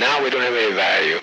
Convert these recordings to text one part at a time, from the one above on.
Now we don't have any value.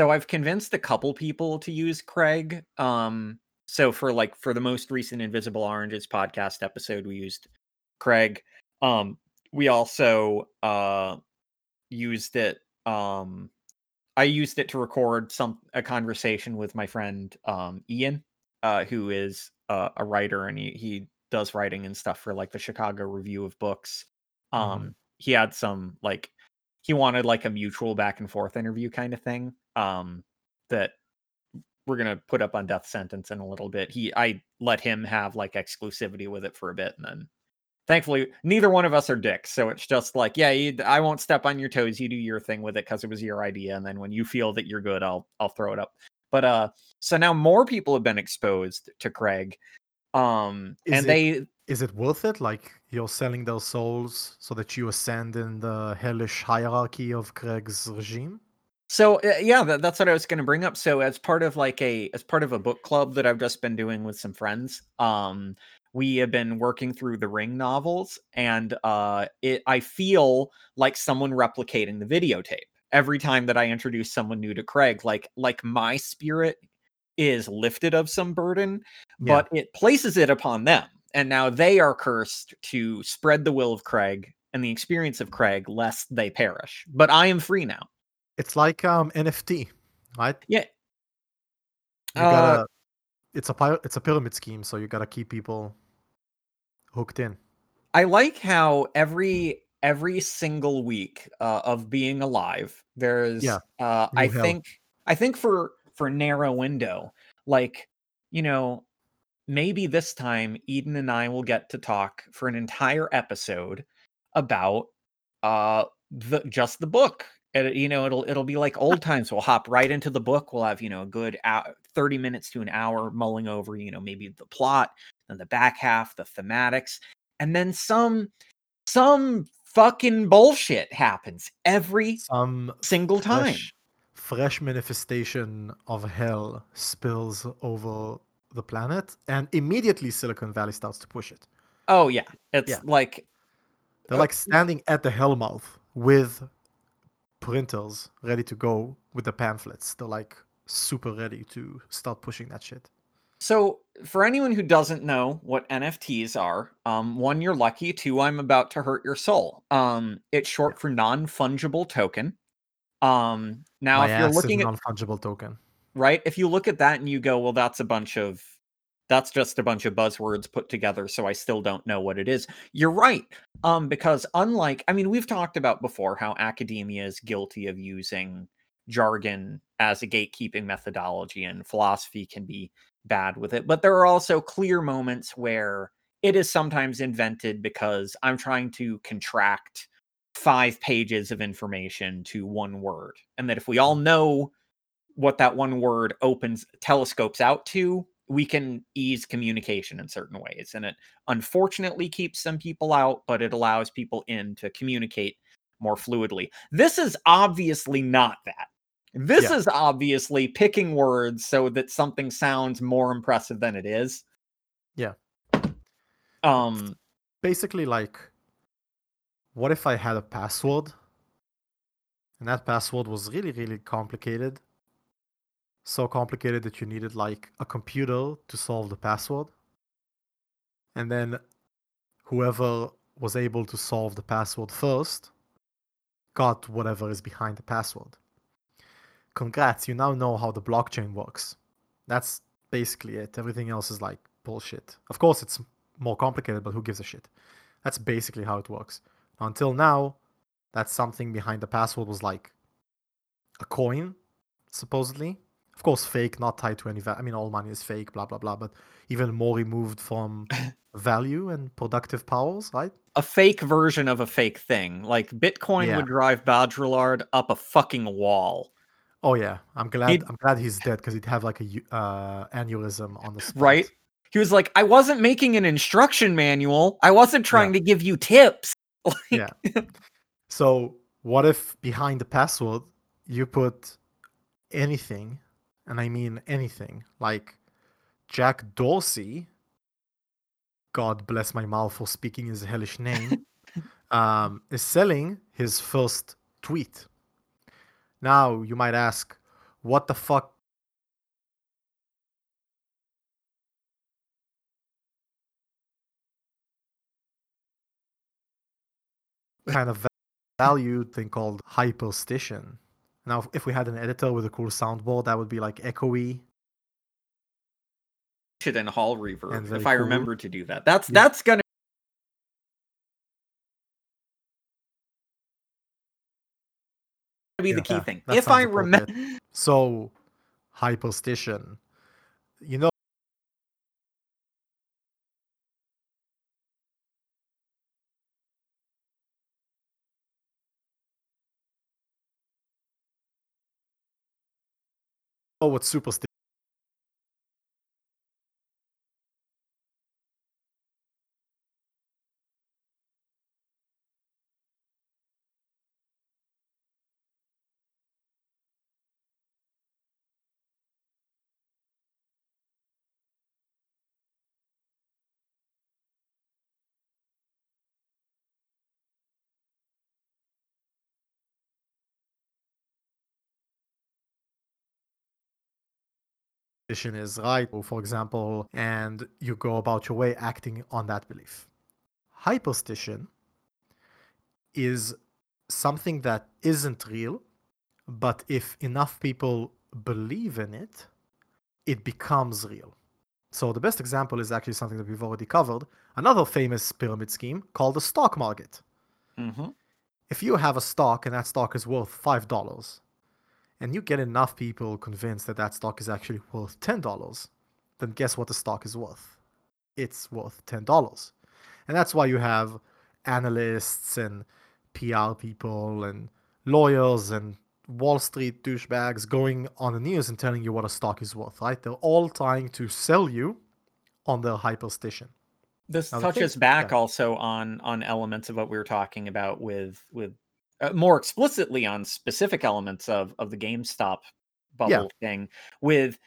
So I've convinced a couple people to use Craig. Um, so for like for the most recent Invisible Oranges podcast episode, we used Craig. Um, we also uh used it. Um, I used it to record some a conversation with my friend um Ian, uh, who is uh, a writer and he he does writing and stuff for like the Chicago Review of Books. Um, he had some like he wanted like a mutual back and forth interview kind of thing um that we're gonna put up on death sentence in a little bit he i let him have like exclusivity with it for a bit and then thankfully neither one of us are dicks so it's just like yeah you, i won't step on your toes you do your thing with it because it was your idea and then when you feel that you're good i'll i'll throw it up but uh so now more people have been exposed to craig um Is and it- they Is it worth it? Like you're selling their souls so that you ascend in the hellish hierarchy of Craig's regime? So uh, yeah, that, that's what I was going to bring up. So as part of like a as part of a book club that I've just been doing with some friends, um, we have been working through the Ring novels, and uh, it I feel like someone replicating the videotape every time that I introduce someone new to Craig. Like like my spirit is lifted of some burden, Yeah. but it places it upon them, and now they are cursed to spread the will of Craig and the experience of Craig, lest they perish. But I am free now. It's like um NFT, right? Yeah. You Uh, gotta it's a it's a pyramid scheme, so you gotta keep people hooked in. I like how every every single week uh, of being alive, there's Yeah, uh, I hell. think I think for for narrow window, like you know, maybe this time Eden and I will get to talk for an entire episode about uh the just the book. And, you know, it'll it'll be like old times. We'll hop right into the book. We'll have you know a good hou- thirty minutes to an hour mulling over you know maybe the plot and the back half, the thematics, and then some some fucking bullshit happens every Some single time. fresh, fresh manifestation of hell spills over the planet, and immediately Silicon Valley starts to push it. Oh yeah, it's Yeah. like They're Uh, like standing at the hell mouth with printers ready to go with the pamphlets. They're like super ready to start pushing that shit. So, for anyone who doesn't know what NFTs are, um, one, you're lucky. Two, I'm about to hurt your soul. Um, it's short for non fungible token. Um, now, My if you're looking at non-fungible token. right, if you look at that and you go, well, that's a bunch of that's just a bunch of buzzwords put together, so I still don't know what it is. You're right. Um, because unlike, I mean, we've talked about before how academia is guilty of using jargon as a gatekeeping methodology, and philosophy can be bad with it. But there are also clear moments where it is sometimes invented because I'm trying to contract five pages of information to one word. And that if we all know what that one word opens telescopes out to, we can ease communication in certain ways. And it unfortunately keeps some people out, but it allows people in to communicate more fluidly. This is obviously not that. This Yeah. is obviously picking words so that something sounds more impressive than it is. Yeah. Um Basically, like, what if I had a password? And that password was really, really complicated. So complicated that you needed like a computer to solve the password. And then whoever was able to solve the password first got whatever is behind the password. Congrats, you now know how the blockchain works. That's basically it. Everything else is like bullshit. Of course, it's more complicated, but who gives a shit? That's basically how it works. Until now, that something behind the password was like a coin, supposedly. Of course, fake, not tied to any value. I mean, all money is fake, blah, blah, blah, but even more removed from value and productive powers, right? A fake version of a fake thing. Like Bitcoin Yeah. would drive Baudrillard up a fucking wall. Oh yeah, I'm glad. He'd- I'm glad he's dead because he'd have like a uh, aneurysm on the spot. Right? He was like, I wasn't making an instruction manual. I wasn't trying to give you tips. Like, Yeah. So what if behind the password you put anything, and I mean anything, like Jack Dorsey, God bless my mouth for speaking his hellish name, um, is selling his first tweet. Now you might ask, what the fuck? kind of value thing called hyperstition. Now, if we had an editor with a cool soundboard, that would be like echoey. Shit in Hall Reverb, very if I cool. remember to do that. That's Yeah. that's gonna be the key yeah, thing. If I remember. So, hyperstition. You know, oh, what superstition? is right, for example, and you go about your way acting on that belief. Hyperstition is something that isn't real, but if enough people believe in it, it becomes real. So the best example is actually something that we've already covered, another famous pyramid scheme called the stock market. Mhm. If you have a stock and that stock is worth $5, and you get enough people convinced that that stock is actually worth $10, then guess what the stock is worth? It's worth $10. And that's why you have analysts and PR people and lawyers and Wall Street douchebags going on the news and telling you what a stock is worth, right? They're all trying to sell you on their hyperstition. This Now, touches back yeah. also on on elements of what we were talking about with with uh, more explicitly on specific elements of of the GameStop bubble thing with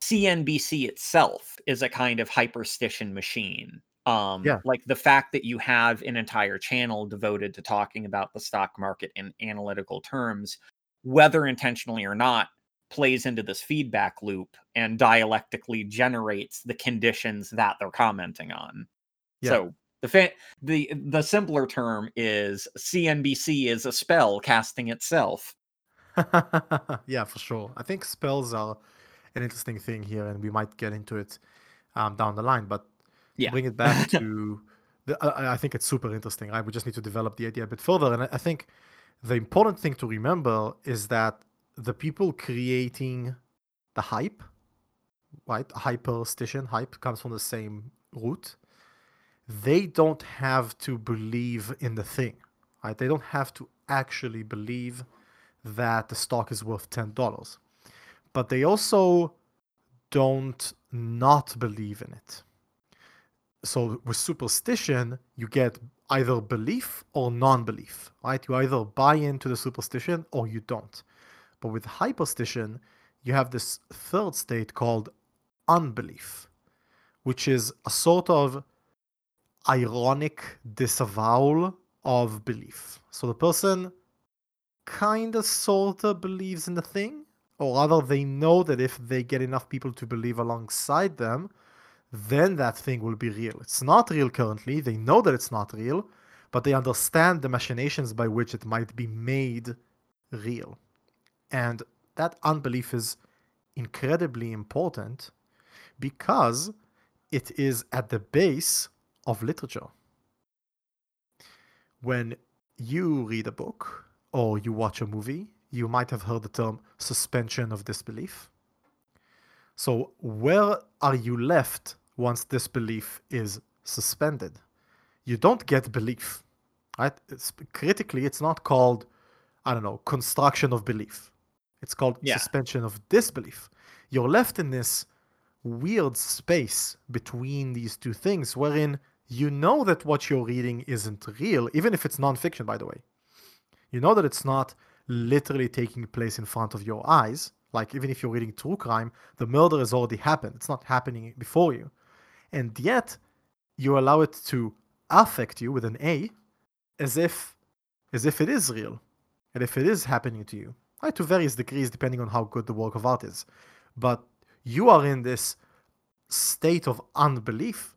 CNBC itself is a kind of hyperstition machine. Um, Yeah. like the fact that you have an entire channel devoted to talking about the stock market in analytical terms, whether intentionally or not, plays into this feedback loop and dialectically generates the conditions that they're commenting on. Yeah. So the fa- the the simpler term is CNBC is a spell casting itself. yeah, for sure. I think spells are an interesting thing here, and we might get into it um, down the line. But Yeah. bring it back to, the, I, I think it's super interesting. Right, we just need to develop the idea a bit further. And I, I think the important thing to remember is that the people creating the hype, right, hyperstition, hype comes from the same root. They don't have to believe in the thing, right? They don't have to actually believe that the stock is worth ten dollars, but they also don't not believe in it. So with superstition, you get either belief or non-belief, right? You either buy into the superstition or you don't. But with hyperstition, you have this third state called unbelief, which is a sort of ironic disavowal of belief. So the person kind of sort of believes in the thing, or rather, they know that if they get enough people to believe alongside them, then that thing will be real. It's not real currently, they know that it's not real, but they understand the machinations by which it might be made real. And that unbelief is incredibly important because it is at the base of literature. When you read a book or you watch a movie, you might have heard the term suspension of disbelief. So, where are you left once disbelief is suspended? You don't get belief, right? It's, critically, it's not called, I don't know, construction of belief. It's called Yeah. suspension of disbelief. You're left in this weird space between these two things wherein you know that what you're reading isn't real, even if it's nonfiction, by the way. You know that it's not literally taking place in front of your eyes. Like, even if you're reading true crime, the murder has already happened. It's not happening before you. And yet, you allow it to affect you with an A as if as if it is real and if it is happening to you right to various degrees depending on how good the work of art is but you are in this state of unbelief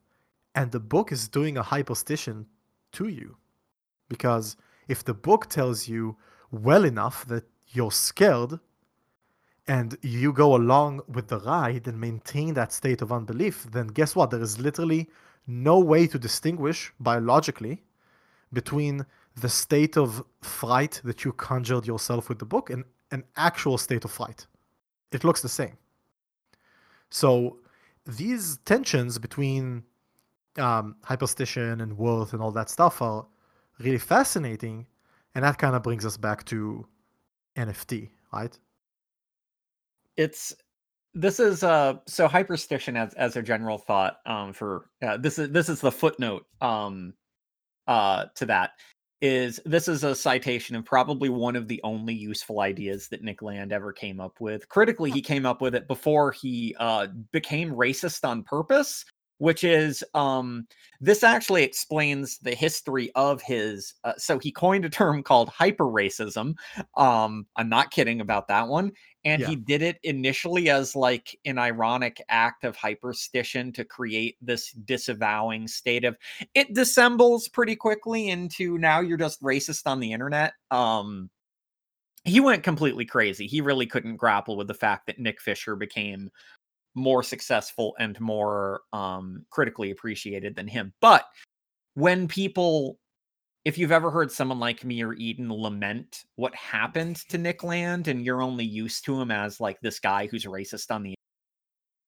and the book is doing a hyperstition to you because if the book tells you well enough that you're scared and you go along with the ride and maintain that state of unbelief then guess what there is literally no way to distinguish biologically between the state of fright that you conjured yourself with the book and an actual state of fright. It looks the same. So these tensions between um, hyperstition and worth and all that stuff are really fascinating, and that kind of brings us back to NFT, right? it's this is uh so hyperstition as as a general thought um for uh, this is this is the footnote um uh to that is this is a citation of probably one of the only useful ideas that Nick Land ever came up with. Critically, he came up with it before he uh became racist on purpose, which is um this actually explains the history of his uh, so he coined a term called hyper racism. Um I'm not kidding about that one and Yeah. he did it initially as like an ironic act of hyperstition to create this disavowing state of it dissembles pretty quickly into now you're just racist on the internet um he went completely crazy he really couldn't grapple with the fact that nick fisher became more successful and more um critically appreciated than him but when people if you've ever heard someone like me or Eden lament what happened to Nick Land and you're only used to him as like this guy who's racist on the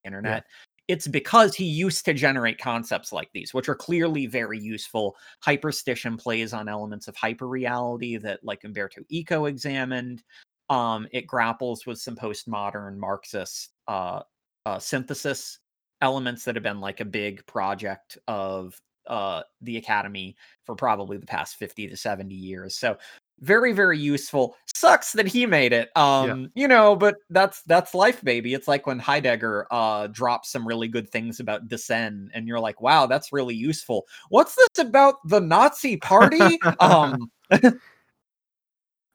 internet, it's because he used to generate concepts like these, which are clearly very useful. Hyperstition plays on elements of hyperreality that like Umberto Eco examined. Um, it grapples with some postmodern Marxist uh, uh, synthesis elements that have been like a big project of uh, the academy for probably the past 50 to 70 years. So very very useful. Sucks that he made it. Um you know, but that's that's life baby. It's like when Heidegger uh drops some really good things about Dasein and you're like, "Wow, that's really useful." What's this about the Nazi party? um but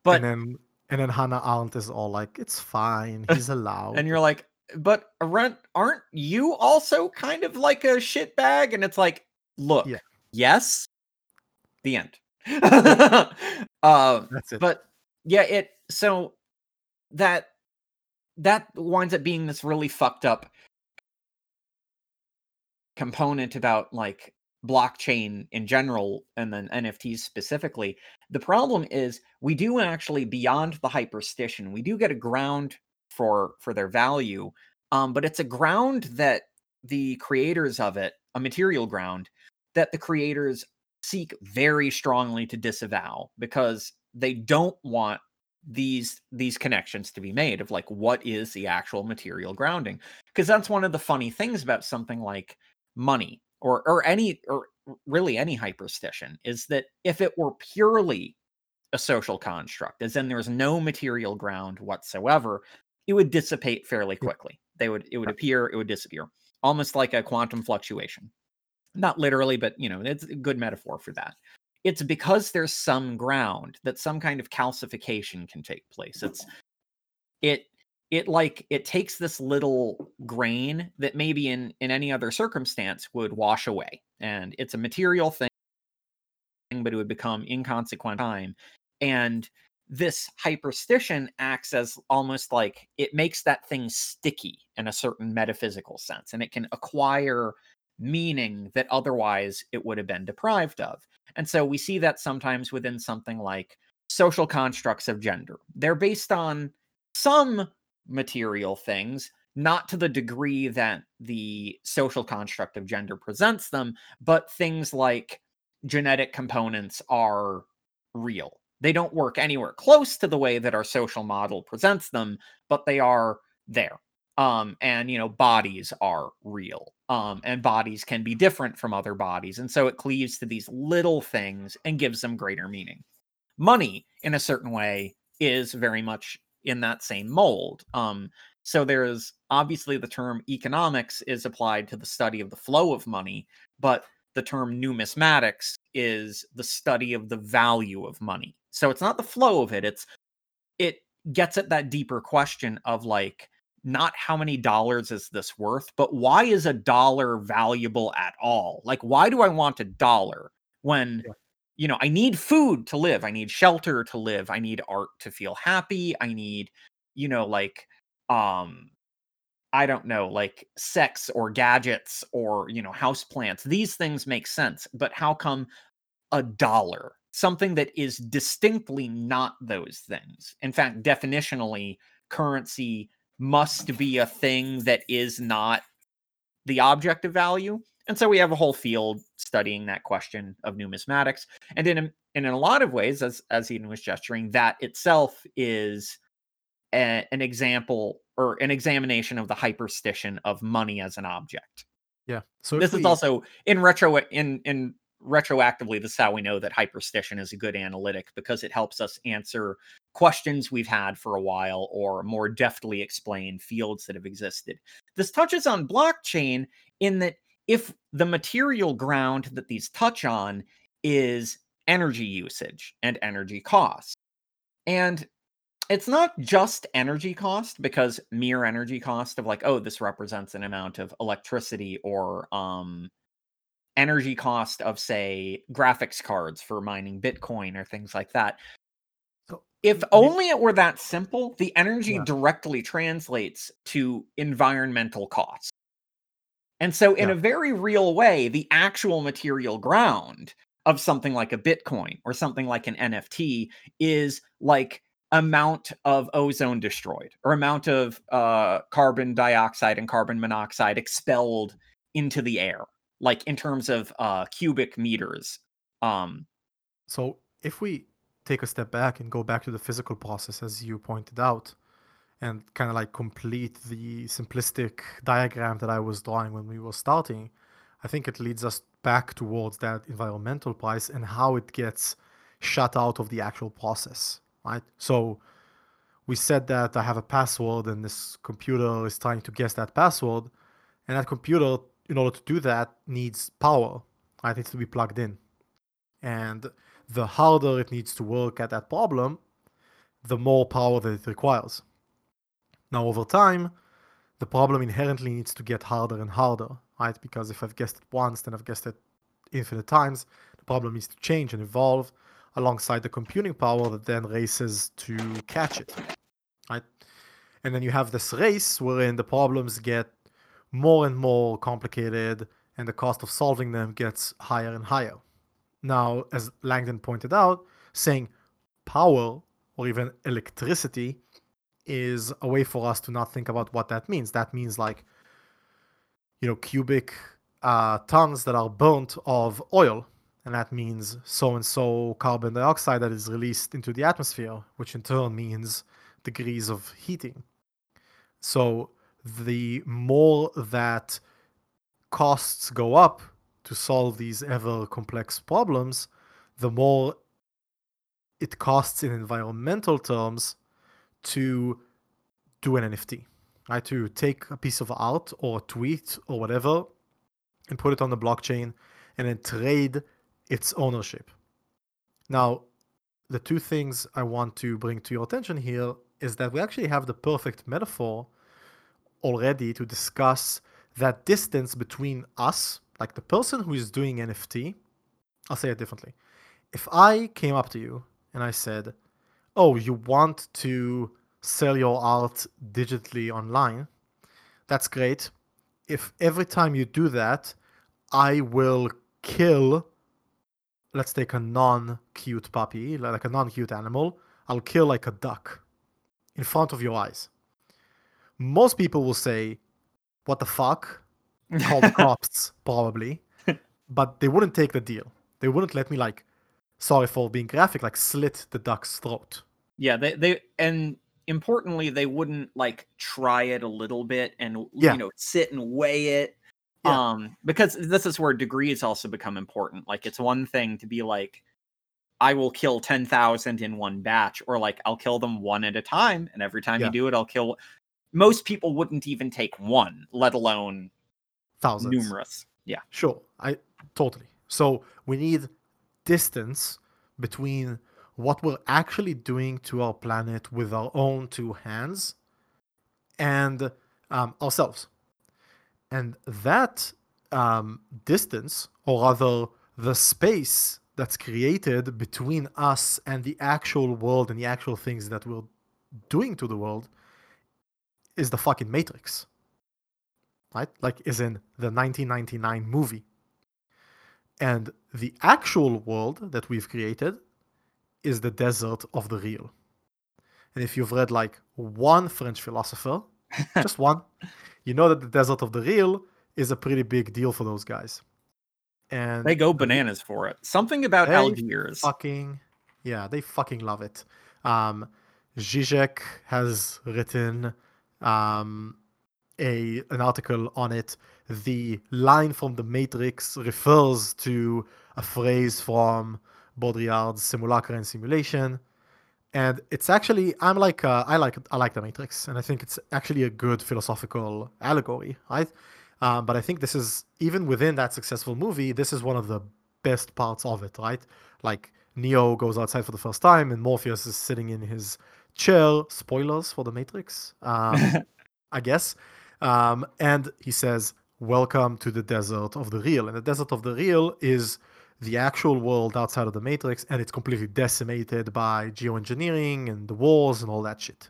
and then and then Hannah Arendt is all like, "It's fine. He's allowed." and you're like, "But aren't aren't you also kind of like a shitbag?" And it's like, "Look, Yeah. yes, the end." uh, That's it. but yeah it so that that winds up being this really fucked up component about like blockchain in general and then nfts specifically the problem is we do actually beyond the hyperstition we do get a ground for for their value um but it's a ground that the creators of it a material ground that the creators seek very strongly to disavow because they don't want these these connections to be made of like what is the actual material grounding? Because that's one of the funny things about something like money or or any or really any hyperstition is that if it were purely a social construct as in there's no material ground whatsoever it would dissipate fairly Yeah. quickly. They would it would appear it would disappear. Almost like a quantum fluctuation. Not literally but you know it's a good metaphor for that. It's because there's some ground that some kind of calcification can take place. It's it it like it takes this little grain that maybe in in any other circumstance would wash away. And it's a material thing but it would become inconsequent time. And this hyperstition acts as almost like it makes that thing sticky in a certain metaphysical sense, and it can acquire meaning that otherwise it would have been deprived of. And so we see that sometimes within something like social constructs of gender. They're based on some material things, not to the degree that the social construct of gender presents them, but things like genetic components are real. They don't work anywhere close to the way that our social model presents them, but they are there. Um, and you know, bodies are real. Um, and bodies can be different from other bodies. And so it cleaves to these little things and gives them greater meaning. Money, in a certain way, is very much in that same mold. Um, so there's obviously the term economics is applied to the study of the flow of money, but the term numismatics is the study of the value of money. So it's not the flow of it, it's it gets at that deeper question of like not how many dollars is this worth, but why is a dollar valuable at all? Like why do I want a dollar when yeah you know, I need food to live. I need shelter to live. I need art to feel happy. I need, you know, like, um, I don't know, like sex or gadgets or, you know, house plants. These things make sense. But how come a dollar, something that is distinctly not those things? In fact, definitionally, currency must be a thing that is not the object of value. And so we have a whole field studying that question of numismatics. And in a, and in a lot of ways, as as Eden was gesturing, that itself is a, an example or an examination of the hyperstition of money as an object. Yeah. So this we... is also in retro in in retroactively this is how we know that hyperstition is a good analytic because it helps us answer questions we've had for a while or more deftly explain fields that have existed this touches on blockchain in that if the material ground that these touch on is energy usage and energy cost. And it's not just energy cost because mere energy cost of like oh this represents an amount of electricity or um energy cost of say graphics cards for mining bitcoin or things like that if only it were that simple the energy yeah. directly translates to environmental costs and so, in yeah. a very real way, the actual material ground of something like a Bitcoin or something like an NFT is like amount of ozone destroyed or amount of uh, carbon dioxide and carbon monoxide expelled into the air, like in terms of uh, cubic meters. Um, so, if we take a step back and go back to the physical process, as you pointed out, and kind of like complete the simplistic diagram that I was drawing when we were starting, I think it leads us back towards that environmental price and how it gets shut out of the actual process, right? So we said that I have a password and this computer is trying to guess that password, and that computer, in order to do that, needs power. Right? It needs to be plugged in. And the harder it needs to work at that problem, the more power that it requires. Now, over time, the problem inherently needs to get harder and harder, right? Because if I've guessed it once, then I've guessed it infinite times. The problem needs to change and evolve alongside the computing power that then races to catch it, right? And then you have this race wherein the problems get more and more complicated and the cost of solving them gets higher and higher. Now, as Langdon pointed out, saying power or even electricity is a way for us to not think about what that means. That means like, you know, cubic uh, tons that are burnt of oil, and that means so and so carbon dioxide that is released into the atmosphere, which in turn means degrees of heating. So the more that costs go up to solve these ever complex problems, the more it costs in environmental terms to do an NFT, right? To take a piece of art or a tweet or whatever and put it on the blockchain and then trade its ownership. Now, the two things I want to bring to your attention here is that we actually have the perfect metaphor already to discuss that distance between us, like the person who is doing NFT, I'll say it differently. if I came up to you and I said, "Oh, you want to sell your art digitally online? That's great. If every time you do that, I will kill let's take a non-cute puppy, like a non-cute animal, I'll kill like a duck in front of your eyes. Most people will say, "What the fuck?" Call the cops, probably, but they wouldn't take the deal. They wouldn't let me like, sorry for being graphic, like slit the duck's throat. Yeah, they they and importantly, they wouldn't like try it a little bit and Yeah. you know sit and weigh it. Yeah. Um, because this is where degrees also become important. Like it's one thing to be like, I will kill ten thousand in one batch, or like I'll kill them one at a time, and every time Yeah. you do it, I'll kill. Most people wouldn't even take one, let alone Thousands. numerous. Yeah. Sure, I totally. So we need distance between what we're actually doing to our planet with our own two hands and um, ourselves. And that um, distance, or rather the space that's created between us and the actual world and the actual things that we're doing to the world, is the fucking Matrix right? Like is in the 1999 movie. And the actual world that we've created is the desert of the real. And if you've read like one French philosopher, just one, you know that the desert of the real is a pretty big deal for those guys. And They go bananas for it. Something about Algiers. fucking yeah they fucking love it um Zizek has written um a an article on it. The line from the matrix refers to a phrase from baudrillard's simulacra and simulation. And it's actually i'm like uh, i like i like the matrix and i think it's actually a good philosophical allegory right? Um, but i think this is even within that successful movie this is one of the best parts of it right? Like neo goes outside for the first time and morpheus is sitting in his chair spoilers for the matrix um, i guess. Um, and he says welcome to the desert of the real. And the desert of the real is the actual world outside of the matrix and it's completely decimated by geoengineering and the wars and all that shit.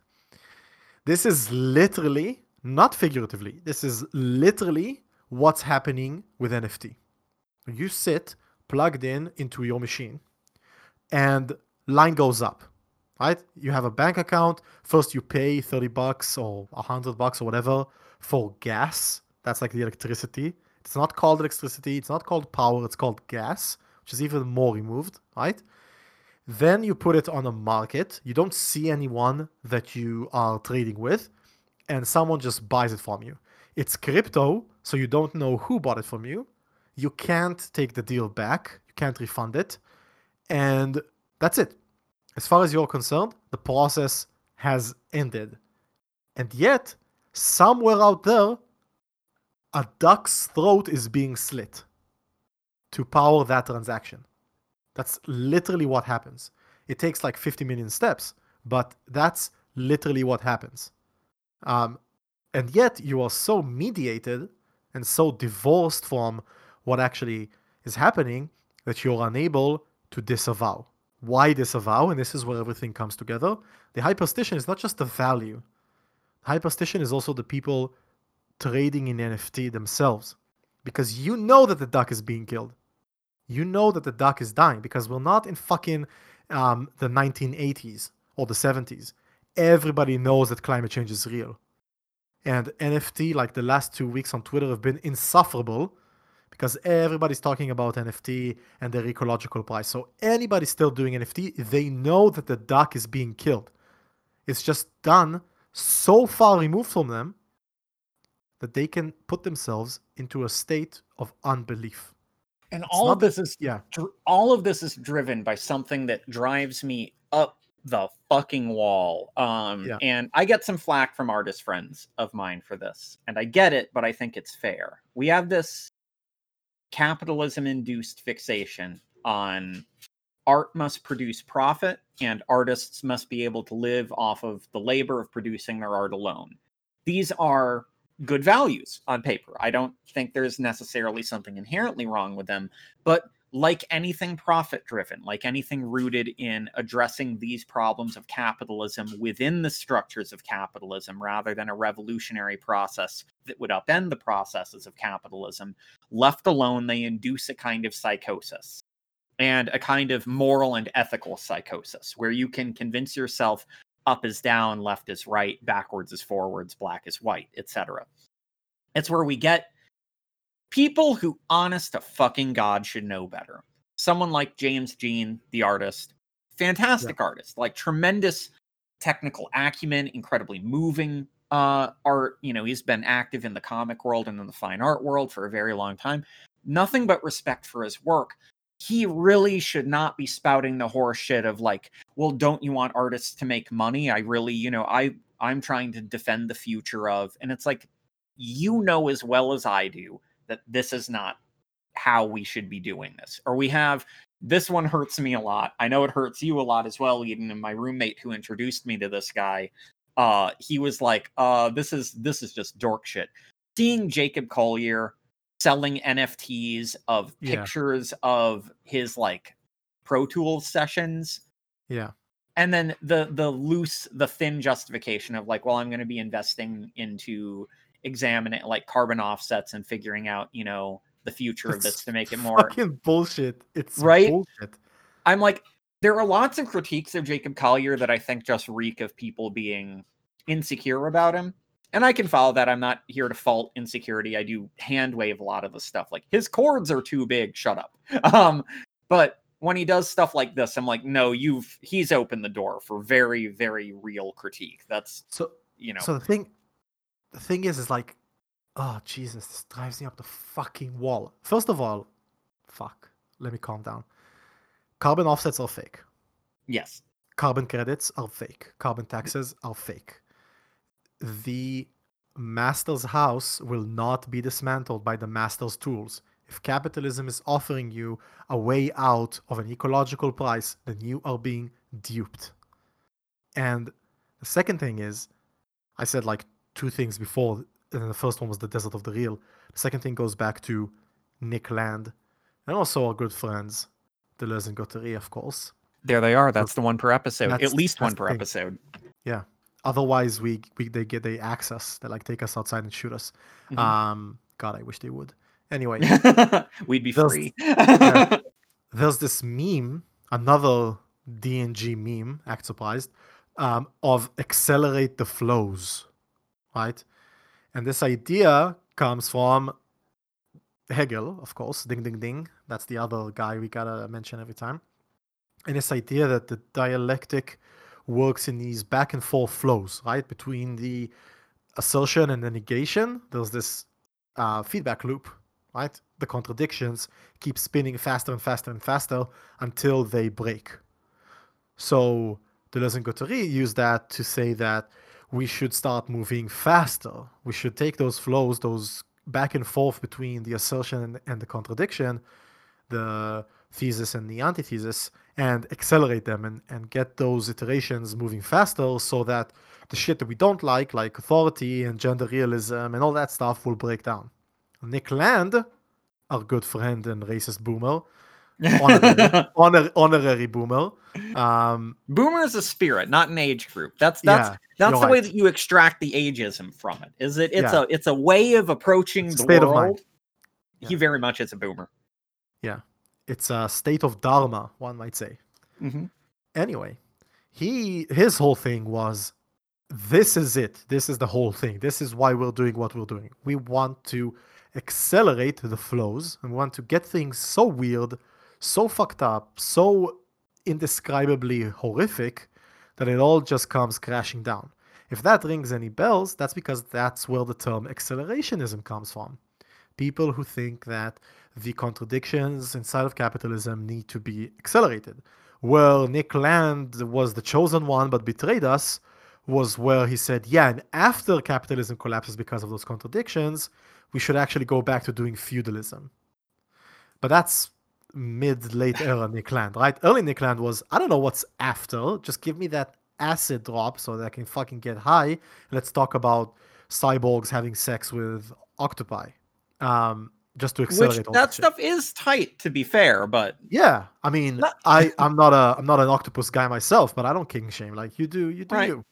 This is literally not figuratively this is literally what's happening with nft you sit plugged in into your machine and line goes up right? You have a bank account. First you pay 30 bucks or 100 bucks or whatever for gas. That's like the electricity. It's not called electricity. It's not called power. It's called gas which is even more removed right? Then you put it on a market. You don't see anyone that you are trading with and someone just buys it from you. It's crypto so you don't know who bought it from you. You can't take the deal back. You can't refund it. And that's it as far as you're concerned the process has ended. And yet somewhere out there a duck's throat is being slit to power that transaction. That's literally what happens. It takes like 50 million steps but that's literally what happens. Um, and yet you are so mediated and so divorced from what actually is happening that you're unable to disavow. Why this disavow? And this is where everything comes together. The hyperstition is not just the value. Hyperstition is also the people trading in NFT themselves. Because you know that the duck is being killed. You know that the duck is dying because we're not in fucking um, the 1980s or the 70s. Everybody knows that climate change is real. And NFT, like the last two weeks on Twitter, have been insufferable because everybody's talking about NFT and their ecological price. So anybody still doing NFT, they know that the duck is being killed. It's just done so far removed from them that they can put themselves into a state of unbelief. And It's all not of this is Yeah. dr- all of this is driven by something that drives me up the fucking wall. Um, Yeah. and I get some flack from artist friends of mine for this, and I get it, but I think it's fair. We have this capitalism-induced fixation on art must produce profit, and artists must be able to live off of the labor of producing their art alone. These are good values on paper. I don't think there's necessarily something inherently wrong with them, but like anything profit driven, like anything rooted in addressing these problems of capitalism within the structures of capitalism rather than a revolutionary process that would upend the processes of capitalism, left alone, they induce a kind of psychosis and a kind of moral and ethical psychosis where you can convince yourself up is down, left is right, backwards is forwards, black is white, etc. It's where we get people who, honest to fucking God, should know better. Someone like James Jean, the artist, fantastic yeah. artist, like tremendous technical acumen, incredibly moving uh, art. You know, he's been active in the comic world and in the fine art world for a very long time. Nothing but respect for his work he really should not be spouting the horse shit of like, well, don't you want artists to make money? I really, you know, I I'm trying to defend the future of, and it's like, you know as well as I do that this is not how we should be doing this. Or we have this one hurts me a lot. I know it hurts you a lot as well, Eden. And my roommate who introduced me to this guy, uh, he was like, uh, this is this is just dork shit. Seeing Jacob Collier selling NFTs of yeah. pictures of his like Pro Tools sessions. Yeah. And then the the loose, the thin justification of like, well, I'm going to be investing into examining like carbon offsets and figuring out, you know, the future of this to make it more fucking bullshit. It's right. Bullshit. I'm like, there are lots of critiques of Jacob Collier that I think just reek of people being insecure about him and I can follow that. I'm not here to fault insecurity. I do hand wave a lot of the stuff. Like his chords are too big. Shut up. Um, but when he does stuff like this, I'm like, no, you've he's opened the door for very, very real critique. That's so you know. So the thing, the thing is, is like, oh Jesus, this drives me up the fucking wall. First of all, fuck. Let me calm down. Carbon offsets are fake. Yes. Carbon credits are fake. Carbon taxes are fake the master's house will not be dismantled by the master's tools. If capitalism is offering you a way out of an ecological price, then you are being duped. And the second thing is, I said like two things before, and the first one was the desert of the real. The second thing goes back to Nick Land, and also our good friends, Deleuze and Guattari, of course. There they are. That's the one per episode. At least one per episode. Yeah. Otherwise, we, we they get they access. They like take us outside and shoot us. Mm-hmm. Um, God, I wish they would. Anyway, we'd be there's, free. yeah, there's this meme, another DNG meme. Act surprised. Um, of accelerate the flows, right? And this idea comes from Hegel, of course. Ding, ding, ding. That's the other guy we gotta mention every time. And this idea that the dialectic works in these back and forth flows, right? Between the assertion and the negation, there's this uh, feedback loop, right? The contradictions keep spinning faster and faster and faster until they break. So Deleuze and Guattari use that to say that we should start moving faster. We should take those flows, those back and forth between the assertion and, and the contradiction, the thesis and the antithesis, and accelerate them and, and get those iterations moving faster so that the shit that we don't like, like authority and gender realism and all that stuff, will break down. Nick Land, our good friend and racist boomer, honorary, honor, honorary boomer. Um, boomer is a spirit, not an age group. That's that's yeah, that's the right. way that you extract the ageism from it. Is it? It's yeah. a it's a way of approaching the State world. He very much is a boomer. Yeah, it's a state of dharma, one might say. Mm-hmm. Anyway, he his whole thing was, this is it. This is the whole thing. This is why we're doing what we're doing. We want to accelerate the flows and want to get things so weird, so fucked up, so indescribably horrific that it all just comes crashing down. If that rings any bells, that's because that's where the term accelerationism comes from. People who think that the contradictions inside of capitalism need to be accelerated. Where Nick Land was the chosen one but betrayed us was where he said, yeah, and after capitalism collapses because of those contradictions, we should actually go back to doing feudalism. But that's mid late era Nick Land, right? Early Nick Land was, I don't know what's after. Just give me that acid drop so that I can fucking get high. Let's talk about cyborgs having sex with octopi. Um, just to Which accelerate all that shit. stuff is tight, to be fair, but Yeah, I mean, Not- I I'm not a I'm not an octopus guy myself, but I don't king shame like you do. You do Right. you.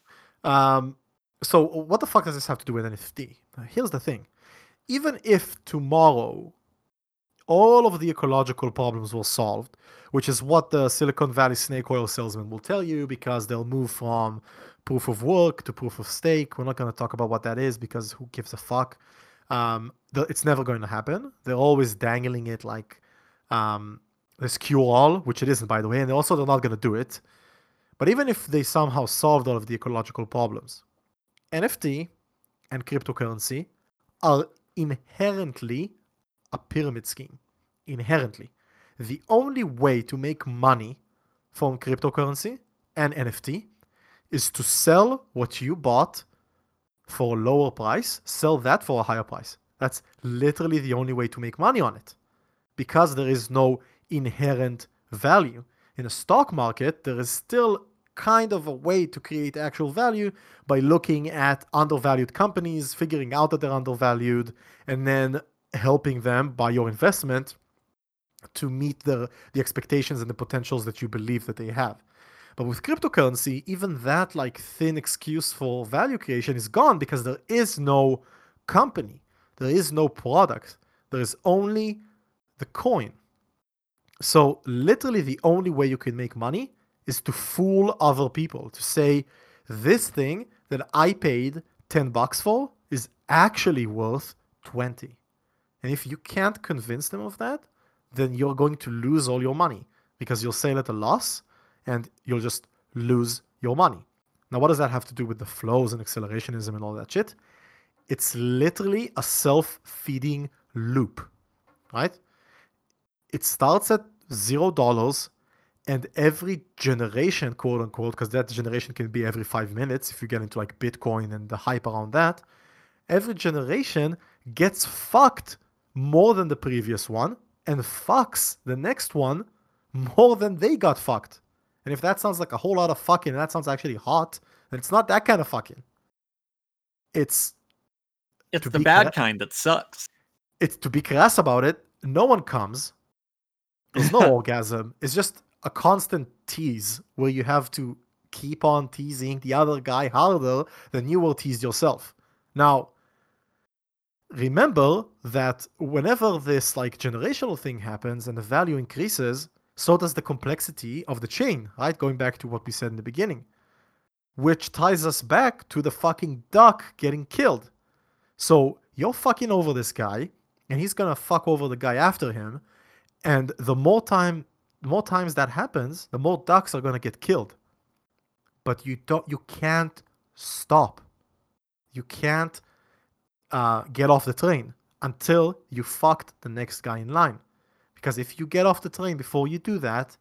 Um, so what the fuck does this have to do with NFT? Here's the thing: even if tomorrow all of the ecological problems were solved, which is what the Silicon Valley snake oil salesman will tell you, because they'll move from proof of work to proof of stake. We're not going to talk about what that is because who gives a fuck? Um, the, it's never going to happen. They're always dangling it like um, this cure all, which it isn't, by the way, and also they're not going to do it. But even if they somehow solved all of the ecological problems, NFT and cryptocurrency are inherently a pyramid scheme. Inherently. The only way to make money from cryptocurrency and NFT is to sell what you bought for a lower price, sell that for a higher price. That's literally the only way to make money on it because there is no inherent value. In a stock market, there is still kind of a way to create actual value by looking at undervalued companies, figuring out that they're undervalued, and then helping them by your investment to meet the, the expectations and the potentials that you believe that they have. But with cryptocurrency, even that like thin excuse for value creation is gone because there is no company, there is no product, there is only the coin. So literally the only way you can make money is to fool other people, to say this thing that I paid 10 bucks for is actually worth 20. And if you can't convince them of that, then you're going to lose all your money because you'll sell at a loss and you'll just lose your money. Now, what does that have to do with the flows and accelerationism and all that shit? It's literally a self feeding loop, right? It starts at zero dollars, and every generation, quote unquote, because that generation can be every five minutes if you get into like Bitcoin and the hype around that, every generation gets fucked more than the previous one and fucks the next one more than they got fucked. And if that sounds like a whole lot of fucking, and that sounds actually hot, then it's not that kind of fucking. It's it's the bad kind that sucks. it's to be crass about it. No one comes. There's no orgasm. It's just a constant tease where you have to keep on teasing the other guy harder than you will tease yourself. Now, remember that whenever this like generational thing happens and the value increases, so does the complexity of the chain, right? Going back to what we said in the beginning, which ties us back to the fucking duck getting killed. So you're fucking over this guy, and he's gonna fuck over the guy after him, and the more time, more times that happens, the more ducks are gonna get killed. But you don't, you can't stop. You can't uh, get off the train until you fucked the next guy in line. Because if you get off the train before you do that,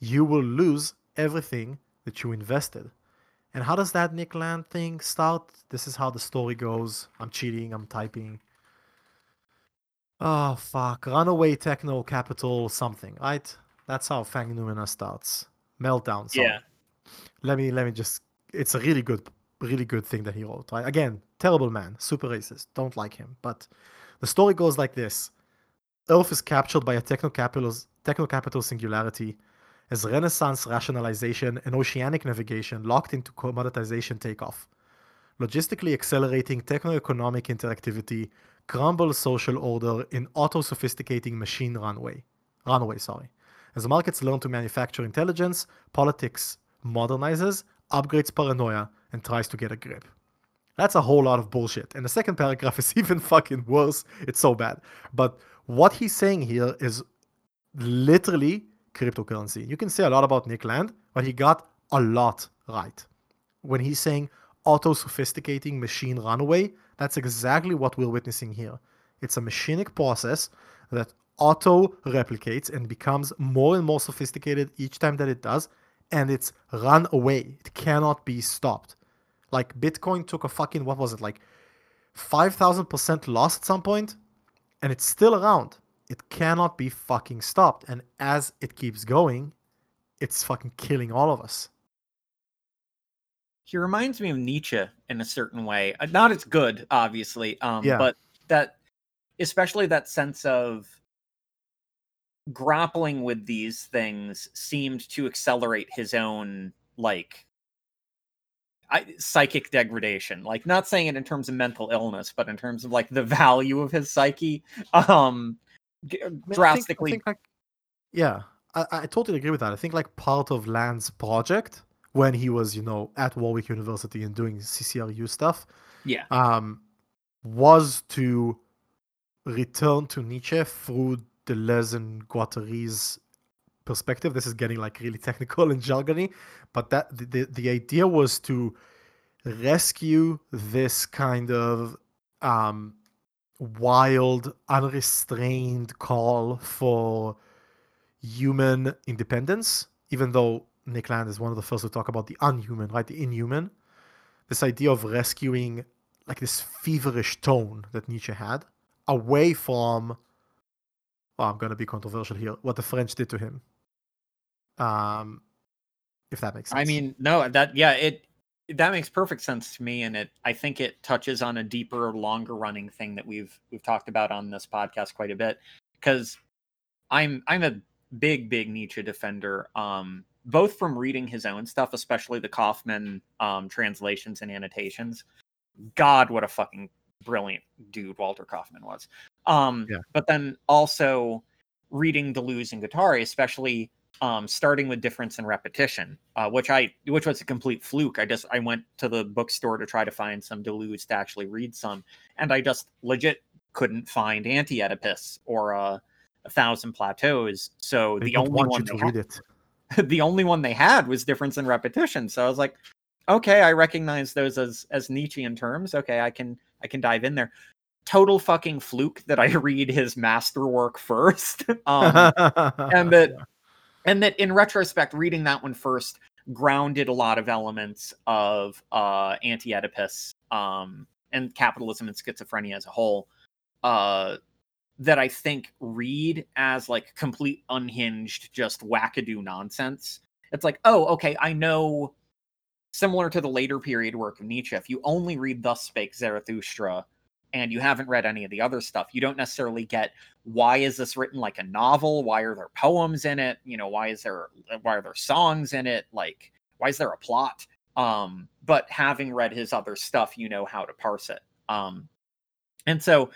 you will lose everything that you invested. And how does that Nick Land thing start? This is how the story goes. I'm cheating, I'm typing. Oh fuck. Runaway techno capital something, right? That's how Fanged Noumena starts. Meltdown. Sorry. Yeah. Let me let me just it's a really good really good thing that he wrote. Right? Again, terrible man, super racist. Don't like him. But the story goes like this. Earth is captured by a techno-capitalist, techno-capital singularity as Renaissance rationalization and oceanic navigation locked into commoditization takeoff. Logistically accelerating techno-economic interactivity crumbles social order in auto-sophisticating machine runway. Runway, sorry. As markets learn to manufacture intelligence, politics modernizes, upgrades paranoia, and tries to get a grip. That's a whole lot of bullshit. And the second paragraph is even fucking worse. It's so bad. But what he's saying here is literally cryptocurrency. You can say a lot about Nick Land, but he got a lot right. When he's saying auto sophisticating machine runaway, that's exactly what we're witnessing here. It's a machinic process that auto replicates and becomes more and more sophisticated each time that it does, and it's run away. It cannot be stopped. Like Bitcoin took a fucking what was it like 5000% loss at some point and it's still around. It cannot be fucking stopped and as it keeps going, it's fucking killing all of us. He reminds me of Nietzsche in a certain way. Uh, Not as good, obviously. Um, Yeah. but that especially that sense of grappling with these things seemed to accelerate his own like I, psychic degradation like not saying it in terms of mental illness but in terms of like the value of his psyche um g- I mean, I think- I drastically think, like, yeah, I, I totally agree with that. I think like part of Land's project when he was, you know, at Warwick University and doing CCRU stuff, yeah um, was to return to Nietzsche through Deleuze and Guattari's perspective. This is getting like really technical and jargony, but that the, the, idea was to rescue this kind of um, wild, unrestrained call for human independence, even though Nick Land is one of the first to talk about the unhuman, right? The inhuman. This idea of rescuing like this feverish tone that Nietzsche had away from well, I'm gonna be controversial here, what the French did to him. Um if that makes sense. I mean, no, that yeah, it that makes perfect sense to me, and it I think it touches on a deeper, longer running thing that we've we've talked about on this podcast quite a bit. Because I'm I'm a big big Nietzsche defender, um, both from reading his own stuff, especially the Kaufmann um, translations and annotations. God, what a fucking brilliant dude Walter Kaufmann was. Um, Yeah. But then also reading Deleuze and Guattari, especially um, starting with difference and repetition, uh, which I which was a complete fluke. I just I went to the bookstore to try to find some Deleuze to actually read some, and I just legit couldn't find Anti Oedipus or uh, a Thousand Plateaus. So they the only one they had- the only one they had was difference and repetition. So I was like, okay, I recognize those as as Nietzschean terms. Okay, I can I can dive in there. Total fucking fluke that I read his masterwork first. um, and that and that in retrospect reading that one first grounded a lot of elements of uh anti-oedipus um and capitalism and schizophrenia as a whole uh that i think read as like complete unhinged just wackadoo nonsense. It's like oh okay i know similar to the later period work of nietzsche if you only read thus spake zarathustra and you haven't read any of the other stuff you don't necessarily get why is this written like a novel? Why are there poems in it? You know why is there why are there songs in it? Like why is there a plot? Um but having read his other stuff you know how to parse it. Um and so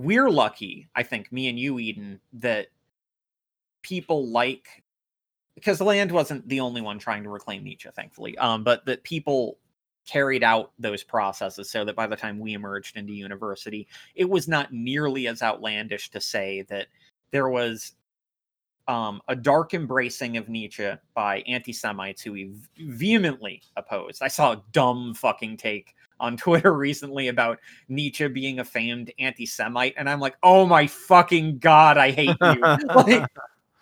we're lucky i think me and you eden that people like because land wasn't the only one trying to reclaim nietzsche thankfully um but that people carried out those processes so that by the time we emerged into university it was not nearly as outlandish to say that there was um, a dark embracing of Nietzsche by anti Semites who he vehemently opposed. I saw a dumb fucking take on Twitter recently about Nietzsche being a famed anti Semite, and I'm like, oh my fucking god, I hate you. like,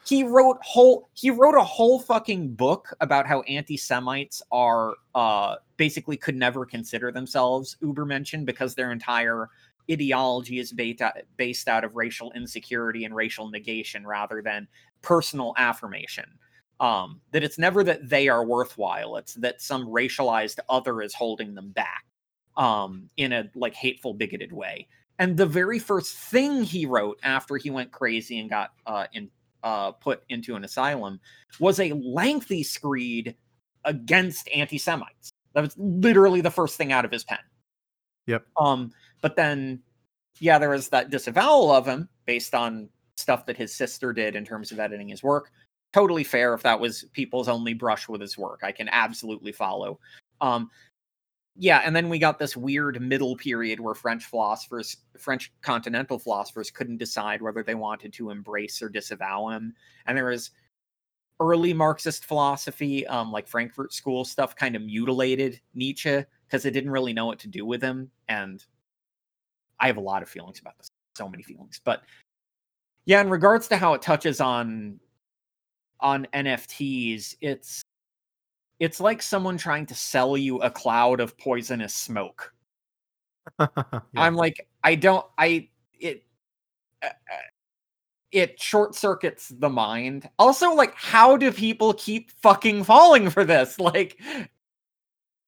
he wrote whole he wrote a whole fucking book about how anti-semites are uh basically could never consider themselves ubermenschen because their entire ideology is based out, based out of racial insecurity and racial negation rather than personal affirmation. Um that it's never that they are worthwhile it's that some racialized other is holding them back um in a like hateful bigoted way. And the very first thing he wrote after he went crazy and got uh in uh, put into an asylum was a lengthy screed against anti-Semites. That was literally the first thing out of his pen. Yep. Um, but then, yeah, there was that disavowal of him based on stuff that his sister did in terms of editing his work. Totally fair if that was people's only brush with his work. I can absolutely follow. Um, yeah, and then we got this weird middle period where French philosophers, French continental philosophers, couldn't decide whether they wanted to embrace or disavow him. And there was early Marxist philosophy, um, like Frankfurt School stuff, kind of mutilated Nietzsche because it didn't really know what to do with him. And I have a lot of feelings about this, so many feelings. But yeah, in regards to how it touches on on NFTs, it's it's like someone trying to sell you a cloud of poisonous smoke. Yeah. I'm like, I don't, I, it, uh, uh, it short circuits the mind. Also, like, how do people keep fucking falling for this? Like,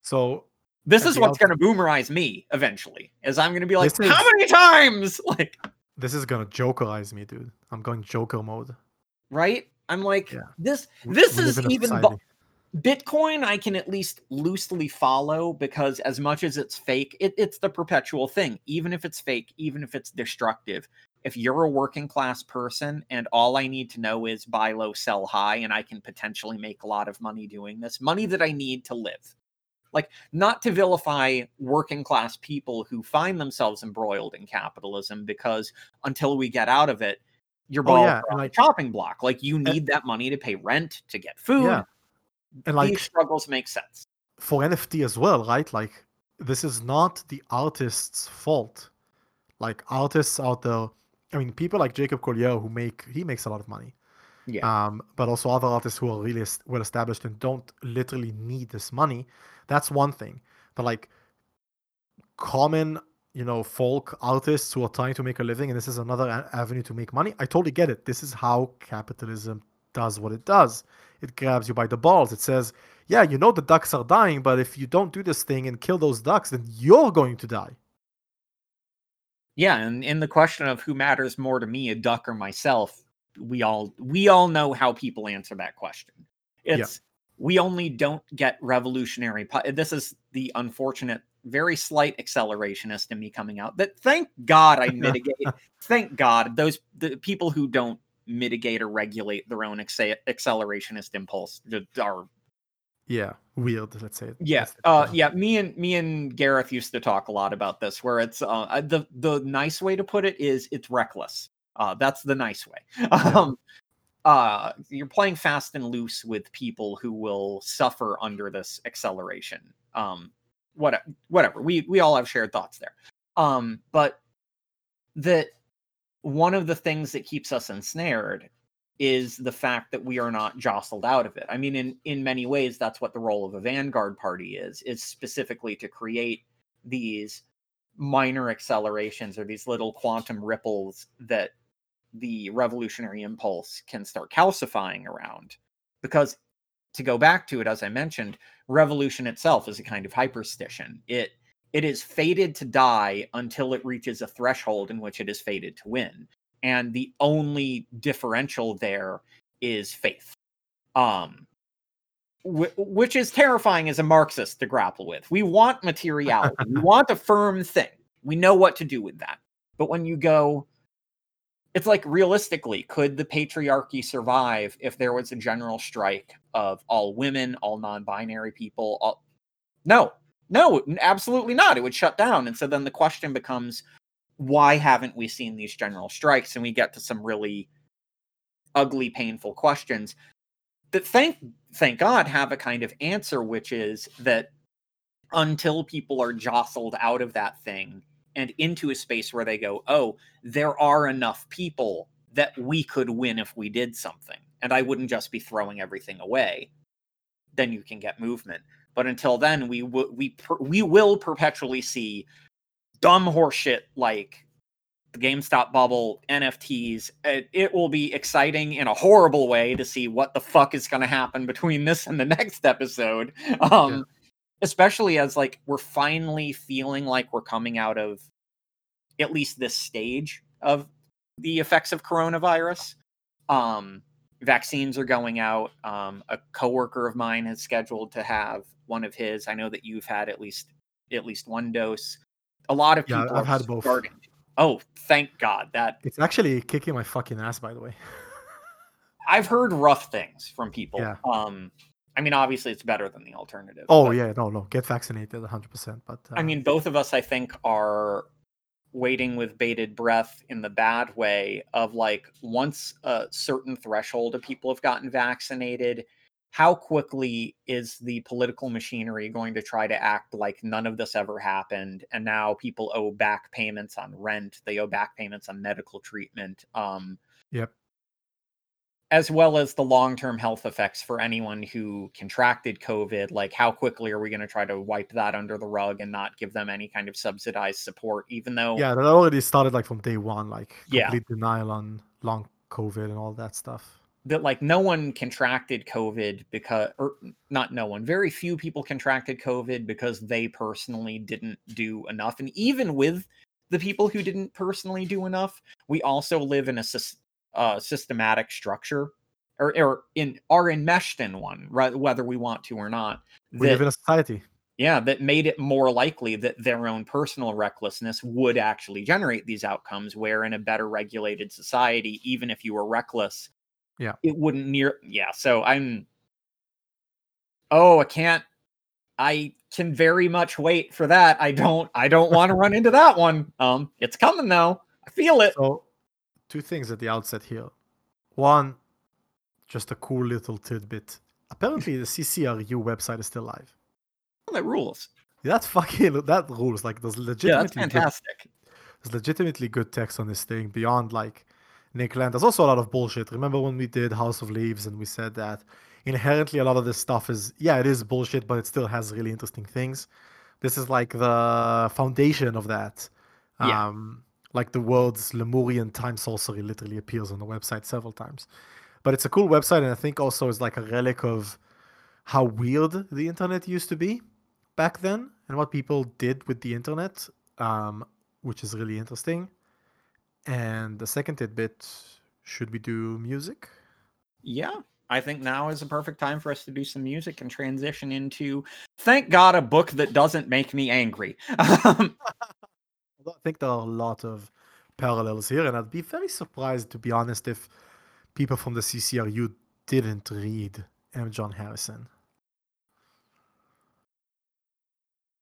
So This is what's going to boomerize me eventually. Is I'm going to be like, how many times? Like, This is gonna jokerize me, dude. I'm going Joker mode. right? I'm like, Yeah. this. This we is even. Bitcoin, I can at least loosely follow because as much as it's fake, it, it's the perpetual thing. Even if it's fake, even if it's destructive, if you're a working class person and all I need to know is buy low, sell high, and I can potentially make a lot of money doing this, money that I need to live. Like, not to vilify working class people who find themselves embroiled in capitalism because until we get out of it, your Oh, yeah, on like- the chopping block. Like, you eh need that money to pay rent, to get food Yeah. And like these struggles make sense. for NFT as well, right? Like this is not the artist's fault. Like artists out there, I mean, people like Jacob Collier who make he makes a lot of money. Yeah. Um, but also other artists who are really well established and don't literally need this money. That's one thing. But like common, you know, folk artists who are trying to make a living, and this is another avenue to make money. I totally get it. This is how capitalism does what it does. It grabs you by the balls. It says, yeah, you know the ducks are dying, but if you don't do this thing and kill those ducks, then you're going to die. Yeah, and in the question of who matters more to me, a duck or myself, we all we all know how people answer that question. Yeah. It's we only don't get revolutionary. po- This is the unfortunate, very slight accelerationist in me coming out. That thank God I mitigate. thank God those the people who don't mitigate or regulate their own acce- accelerationist impulse are Yeah, weird. Let's say. it. Yeah, uh, yeah. Me and me and Gareth used to talk a lot about this. Where it's uh, uh, the the nice way to put it is it's reckless. Uh, that's the nice way. Um, uh, you're playing fast and loose with people who will suffer under this acceleration. Um, what whatever. We we all have shared thoughts there. Um, but that one of the things that keeps us ensnared is the fact that we are not jostled out of it. I mean, in in many ways, that's what the role of a vanguard party is, is specifically to create these minor accelerations or these little quantum ripples that the revolutionary impulse can start calcifying around. Because to go back to it, as I mentioned, revolution itself is a kind of hyperstition. It it is fated to die until it reaches a threshold in which it is fated to win and the only differential there is faith. Um wh- which is terrifying as a marxist to grapple with. We want materiality. We want a firm thing. We know what to do with that. But when you go it's like realistically could the patriarchy survive if there was a general strike of all women all non-binary people all... no no absolutely not. It would shut down. And so then the question becomes why haven't we seen these general strikes? And we get to some really ugly painful questions that thank thank god have a kind of answer which is that until people are jostled out of that thing and into a space where they go oh there are enough people that we could win if we did something and i wouldn't just be throwing everything away then you can get movement but until then we w- we per- we will perpetually see dumb horseshit like the GameStop bubble, NFTs. It, it will be exciting in a horrible way to see what the fuck is going to happen between this and the next episode. Um, Yeah. Especially as like we're finally feeling like we're coming out of at least this stage of the effects of coronavirus. Um, vaccines are going out. Um, a coworker of mine has scheduled to have one of his. I know that you've had at least at least one dose. A lot of Yeah, people I've had both. starting. Oh, thank God! That It's actually kicking my fucking ass, by the way. I've heard rough things from people. Yeah. Um, I mean, obviously, it's better than the alternative. Oh but, yeah, no, no, get vaccinated, 100. percent But uh, I mean, both of us, I think, are waiting with bated breath in the bad way of like once a certain threshold of people have gotten vaccinated how quickly is the political machinery going to try to act like none of this ever happened and now people owe back payments on rent they owe back payments on medical treatment um Yep. As well as the long-term health effects for anyone who contracted covid like how quickly are we going to try to wipe that under the rug and not give them any kind of subsidized support even though yeah, that already started like from day one, like Yeah. denial on long COVID and all that stuff. that like no one contracted COVID because, or not no one, very few people contracted COVID because they personally didn't do enough. And even with the people who didn't personally do enough, we also live in a uh, systematic structure or, or in are enmeshed in one, right, whether we want to or not. We live in a society. Yeah, that made it more likely that their own personal recklessness would actually generate these outcomes. Where in a better regulated society, even if you were reckless, Yeah. it wouldn't near. Yeah, so I'm. Oh, I can't. I can very much wait for that. I don't. I don't want to run into that one. Um, it's coming though. I feel it. So, two things at the outset here. One, just a cool little tidbit. Apparently, the CCRU website is still live. That rules. That's fucking that rules. Like, there's legitimately Yeah, that's good fantastic. There's legitimately good text on this thing beyond like Nick Land. There's also a lot of bullshit. Remember when we did House of Leaves and we said that inherently a lot of this stuff is yeah, it is bullshit, but it still has really interesting things. This is like the foundation of that. Yeah. Um like the world's Lemurian time sorcery literally appears on the website several times. But it's a cool website and I think also is like a relic of how weird the internet used to be back then and what people did with the internet. Um, which is really interesting. And the second tidbit should we do music? Yeah, I think now is a perfect time for us to do some music and transition into, thank God, a book that doesn't make me angry. I think there are a lot of parallels here, and I'd be very surprised, to be honest, if people from the CCRU didn't read M. John Harrison.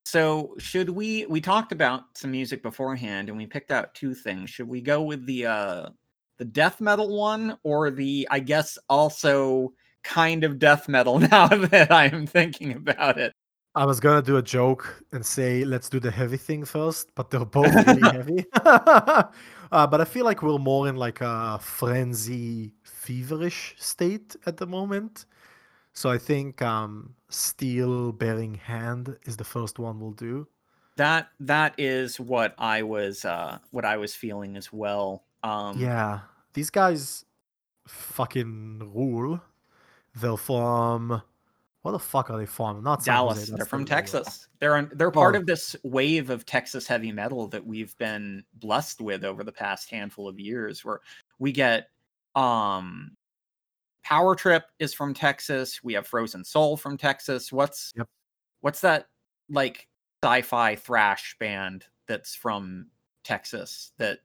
so, should we? We talked about some music beforehand, and we picked out two things. Should we go with the uh the death metal one, or the I guess also kind of death metal? Now that I am thinking about it, I was gonna do a joke and say let's do the heavy thing first, but they're both really heavy. uh, but I feel like we're more in like a frenzy, feverish state at the moment. So I think um, Steel Bearing Hand is the first one we'll do. that that is what I was uh what I was feeling as well. Um, Yeah, these guys fucking rule. They're from what the fuck are they from? Not Dallas. They're from. Texas. They're on, they're part Oh. of this wave of Texas heavy metal that we've been blessed with over the past handful of years, where we get um Power Trip is from Texas. We have Frozen Soul from Texas. What's Yep. what's that like sci-fi thrash band that's from Texas that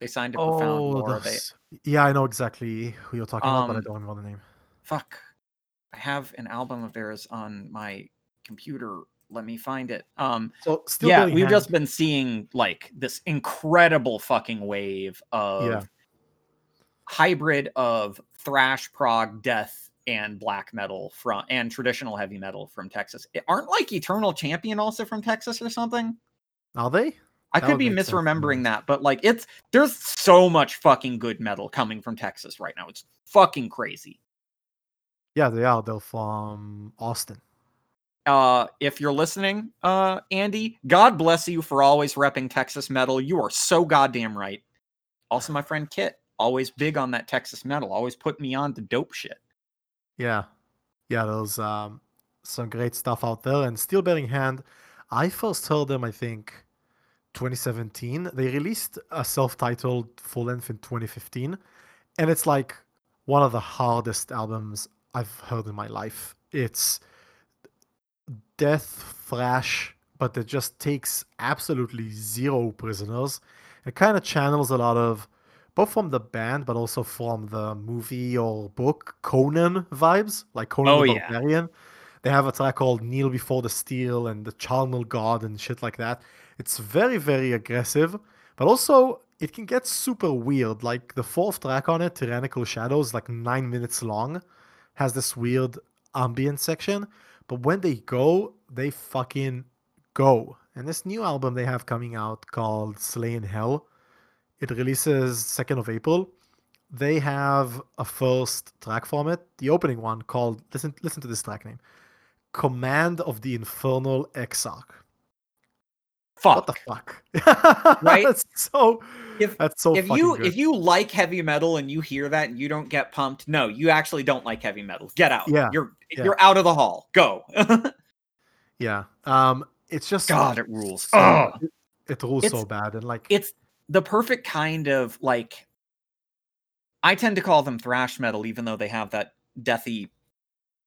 they signed to Profound Oh, Lore? They yeah, I know exactly who you're talking about, but I Um, don't remember the name. fuck have an album of theirs on my computer let me find it um So yeah we've just been seeing like this incredible fucking wave of Yeah. hybrid of thrash prog death and black metal from and traditional heavy metal from texas It- aren't like eternal champion also from texas or something Are they? I That could be make sense misremembering that, but like it's there's so much fucking good metal coming from Texas right now. It's fucking crazy. Yeah, they are. They're from Austin. uh if you're listening uh andy god bless you for always repping texas metal you are so goddamn right also my friend kit always big on that texas metal always put me on to dope shit Yeah, yeah. There's um, some great stuff out there. And Steel Bearing Hand, I first heard them. I think 2017. They released a self-titled full length in 2015, and it's like one of the hardest albums I've heard in my life. It's death thrash, but it just takes absolutely zero prisoners. It kind of channels a lot of both from the band, but also from the movie or book Conan vibes, like Conan Oh, the yeah. Barbarian. They have a track called Kneel Before the Steel and the Charnel God and shit like that. It's very, very aggressive, but also it can get super weird. Like the fourth track on it, Tyrannical Shadows, like nine minutes long, has this weird ambient section. But when they go, they fucking go. And this new album they have coming out called Slay in Hell, it releases 2nd of April. They have a first track from it, the opening one called listen listen to this track name. Command of the Infernal Exarch. What the fuck? fuck? Right? that's so. If- that's so. if you good. if you like heavy metal and you hear that and you don't get pumped, no, you actually don't like heavy metal. Get out. Yeah, You're yeah. you're out of the hall. Go. yeah, um, it's just God, it rules. so- Ugh. it, it rules It's- so bad and like it's the perfect kind of like I tend to call them thrash metal even though they have that deathy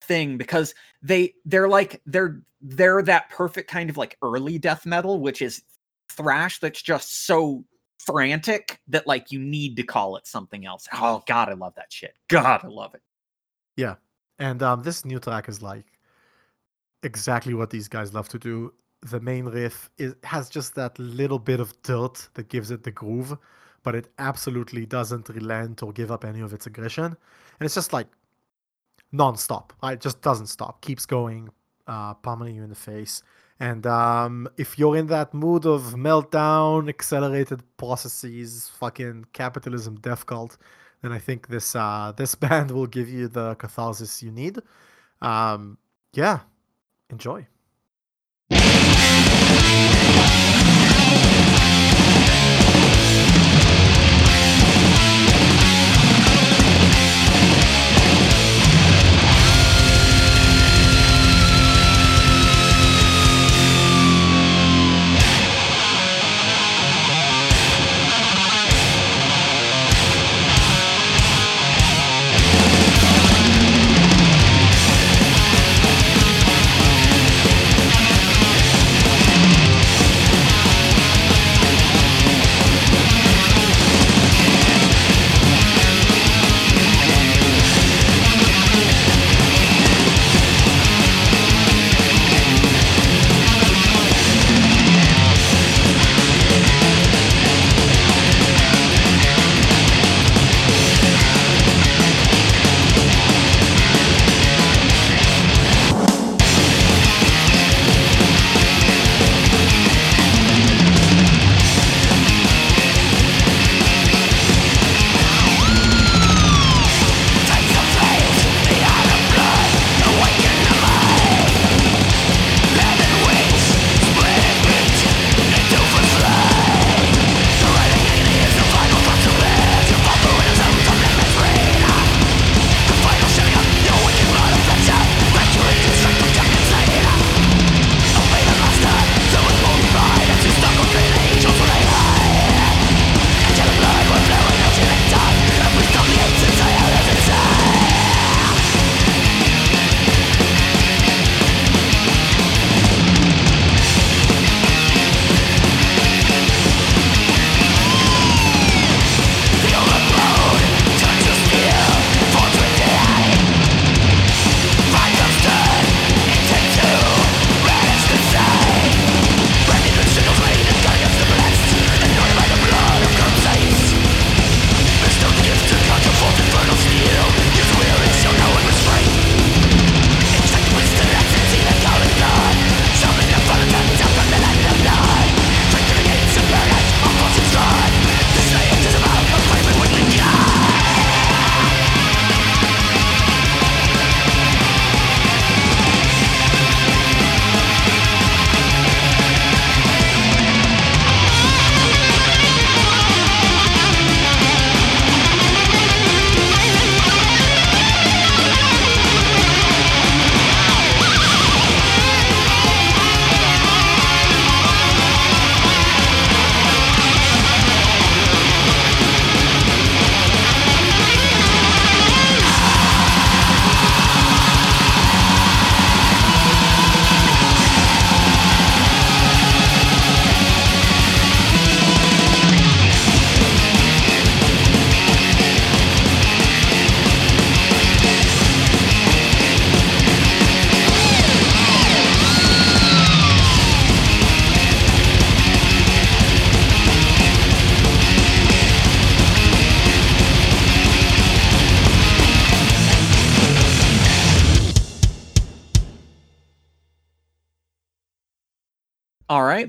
thing because they they're like they're they're that perfect kind of like early death metal which is thrash that's just so frantic that like you need to call it something else. Oh god, I love that shit. God, I love it. Yeah. And um, this new track is like exactly what these guys love to do. The main riff is, has just that little bit of dirt that gives it the groove, but it absolutely doesn't relent or give up any of its aggression. And it's just like non-stop. Right? It just doesn't stop. Keeps going, uh, pummeling you in the face. And um, if you're in that mood of meltdown, accelerated processes, fucking capitalism, death cult, then I think this uh, this band will give you the catharsis you need. Um, yeah, enjoy.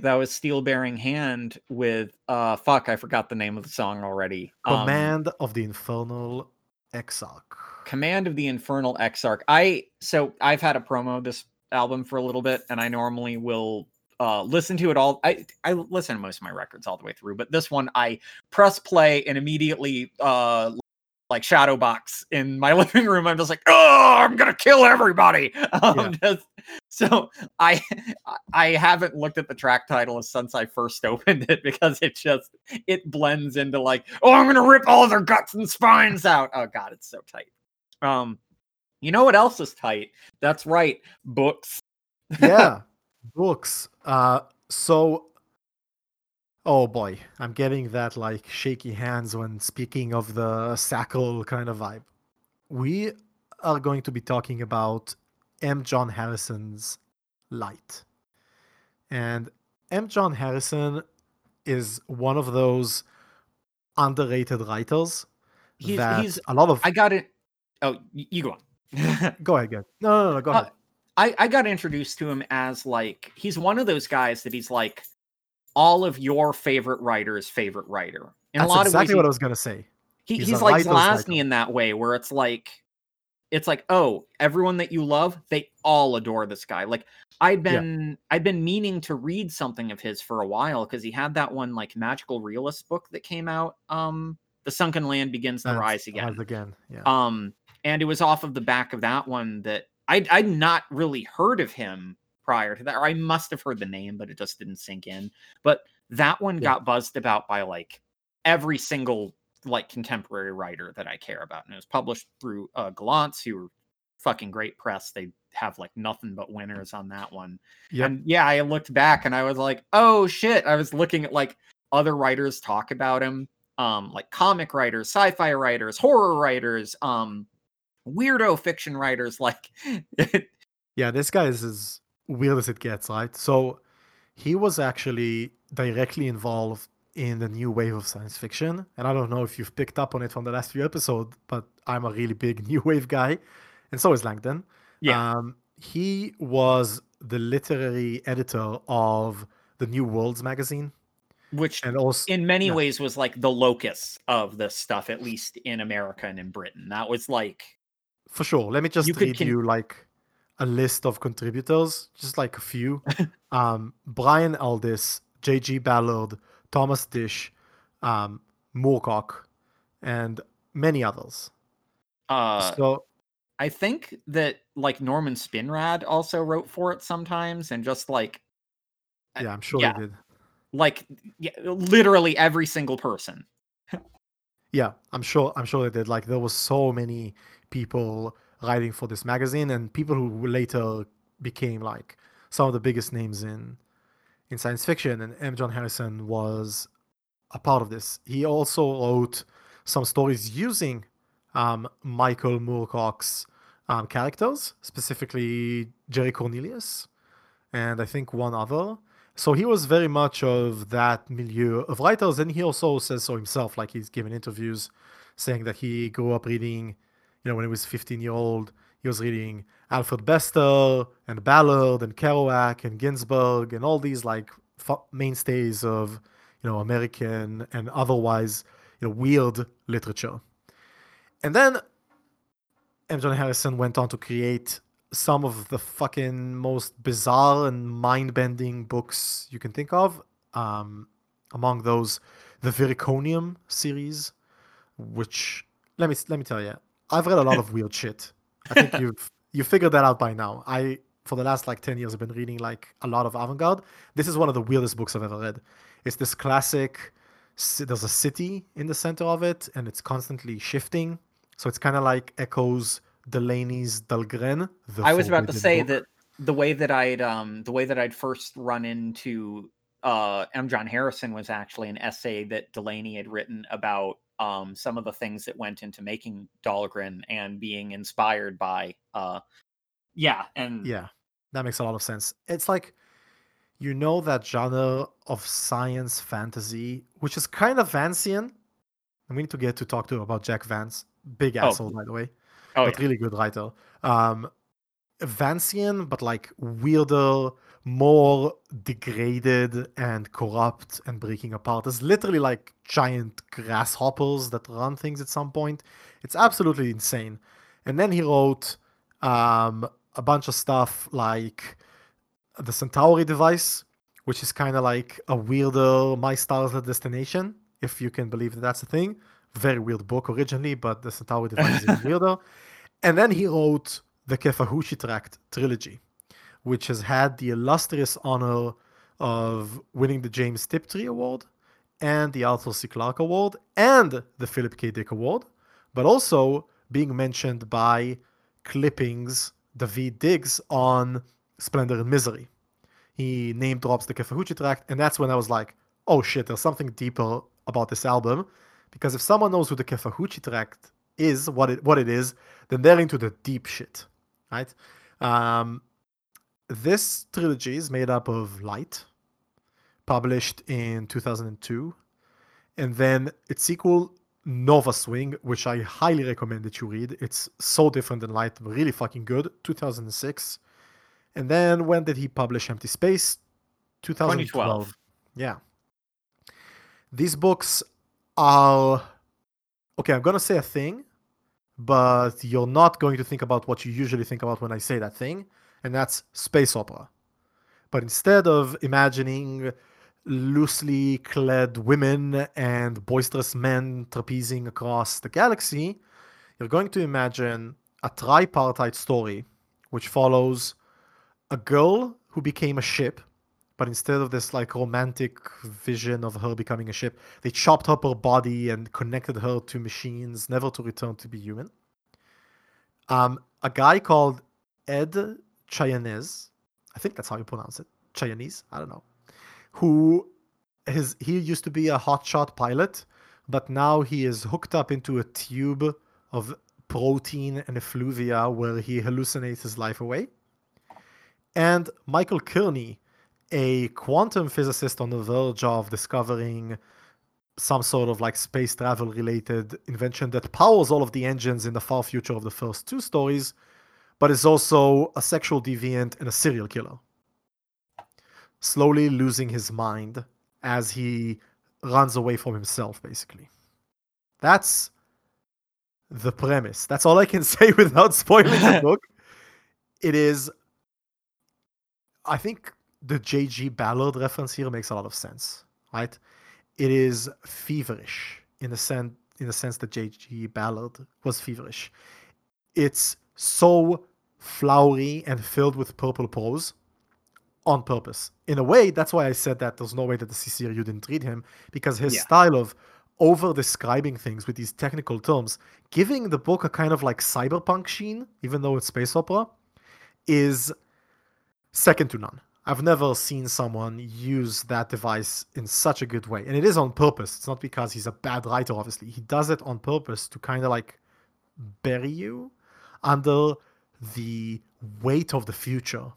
Right, that was Steel Bearing Hand with uh fuck, I forgot the name of the song already. Um, Command of the Infernal Exarch. Command of the Infernal Exarch. I so I've had a promo this album for a little bit, and I normally will uh listen to it all. I I listen to most of my records all the way through, but this one I press play and immediately uh like shadow box in my living room. I'm just like, oh, I'm gonna kill everybody. Um, just, so I I haven't looked at the track title since I first opened it because it just it blends into like, oh, I'm gonna rip all their guts and spines out. Oh god, it's so tight. Um, you know what else is tight? That's right, books. yeah, books. Uh, so Oh boy, I'm getting that like shaky hands when speaking of the Sackle kind of vibe. We are going to be talking about M. John Harrison's Light. And M. John Harrison is one of those underrated writers He's that he's a lot of I got it. Oh, you go on. go ahead, go ahead. No, no, no, go Uh, ahead. I, I got introduced to him as like he's one of those guys that he's like all of your favorite writers' favorite writer. In That's a lot exactly of what I was gonna say. he, he's he's, like. Zelazny in that way, where it's like it's like, oh, everyone that you love, they all adore this guy. Like I'd Yeah. been i've been meaning to read something of his for a while because he had that one like magical realist book that came out. Um The Sunken Land Begins to Rise Again. Rise again. Yeah. Um, and it was off of the back of that one that I'd, I'd not really heard of him prior to that, or I must have heard the name, but it just didn't sink in. But that one Yeah. got buzzed about by like every single like contemporary writer that I care about, and it was published through uh, Gollancz, who were fucking great press. They have like nothing but winners on that one. Yep. And yeah, I looked back and I was like, oh shit. I was looking at like other writers talk about him, um, like comic writers, sci-fi writers, horror writers, um, weirdo fiction writers. Like, Yeah, this guy is as weird as it gets, right? So he was actually directly involved in the new wave of science fiction. And I don't know if you've picked up on it from the last few episodes, but I'm a really big new wave guy. And so is Langdon. Yeah. Um, he was the literary editor of the New Worlds magazine. which And also, in many yeah. ways was like the locus of this stuff, at least in America and in Britain. That was like, for sure, let me just You read con- you like a list of contributors, just like a few. um, Brian Aldiss, J.G. Ballard, Thomas Disch, um, Moorcock, and many others. uh, so I think that like Norman Spinrad also wrote for it sometimes, and just like, uh, yeah, I'm sure yeah. they did. like, yeah, literally every single person. Yeah, I'm sure. I'm sure they did. Like there was so many people writing for this magazine, and people who later became like some of the biggest names in in science fiction. And M. John Harrison was a part of this. He also wrote some stories using um, Michael Moorcock's um, characters, specifically Jerry Cornelius, and I think one other. So he was very much of that milieu of writers, and he also says so himself. Like he's given interviews saying that he grew up reading, you know, when he was 15 year old, he was reading Alfred Bester and Ballard and Kerouac and Ginsberg and all these like fu- mainstays of, you know, American and otherwise, you know, weird literature. And then M. John Harrison went on to create some of the fucking most bizarre and mind-bending books you can think of. Um, among those, the Viriconium series, which let me let me tell you, I've read a lot of weird shit. I think you've you figured that out by now. I for the last like ten years have been reading like a lot of avant-garde. This is one of the weirdest books I've ever read. It's this classic. There's a city in the center of it, and it's constantly shifting. So it's kind of like echoes Delany's Dhalgren The I was about to say book. that the way that I'd um the way that I'd first run into uh M. John Harrison was actually an essay that Delaney had written about um some of the things that went into making Dhalgren and being inspired by uh yeah and Yeah, that makes a lot of sense. It's like you know that genre of science fantasy, which is kind of Vancian. And we need to get to talk to about Jack Vance. Big Oh, asshole, by the way, oh but yeah. really good writer. Um, Vancian, but like weirder, more degraded and corrupt and breaking apart. There's literally like giant grasshoppers that run things at some point. It's absolutely insane. And then he wrote um, a bunch of stuff like the Centauri device, which is kind of like a weirder My Star's the Destination, if you can believe that that's a thing. Very weird book originally, but the Centauri device is weirder. And then he wrote the Kefahuchi Tract trilogy, which has had the illustrious honor of winning the James Tiptree Award and the Arthur C. Clarke Award and the Philip K. Dick Award, but also being mentioned by clippings Daveed Diggs on Splendor and Misery. He name drops the Kefahuchi tract, and that's when I was like, oh shit, there's something deeper about this album. Because if someone knows who the Kefahuchi tract is, what it what it is, then they're into the deep shit. Right? Um, this trilogy is made up of Light, published in 2002, and then its sequel Nova Swing, which I highly recommend that you read. It's so different than Light, really fucking good. 2006. And then when did he publish Empty Space? 2012. 2012. Yeah. These books are okay, I'm going to say a thing, but you're not going to think about what you usually think about when I say that thing, and that's space opera. But instead of imagining loosely clad women and boisterous men trapezing across the galaxy, you're going to imagine a tripartite story which follows a girl who became a ship, but instead of this like romantic vision of her becoming a ship, they chopped up her body and connected her to machines, never to return to be human. Um, a guy called Ed Chianese, I think that's how you pronounce it, Chianese, I don't know who his he used to be a hotshot pilot, but now he is hooked up into a tube of protein and effluvia where he hallucinates his life away. And Michael Kearney, a quantum physicist on the verge of discovering some sort of like space travel related invention that powers all of the engines in the far future of the first two stories, but is also a sexual deviant and a serial killer slowly losing his mind as he runs away from himself, basically. That's the premise. That's all I can say without spoiling the book. It is. I think the J.G. Ballard reference here makes a lot of sense, right? It is feverish in the sense in the sense that J.G. Ballard was feverish. It's so flowery and filled with purple prose on purpose. In a way, that's why I said that there's no way that the CCRU didn't read him because his yeah. style of over describing things with these technical terms, giving the book a kind of like cyberpunk sheen, even though it's space opera, is second to none. I've never seen someone use that device in such a good way. And it is on purpose. It's not because he's a bad writer, obviously. He does it on purpose to kind of like bury you under the weight of the future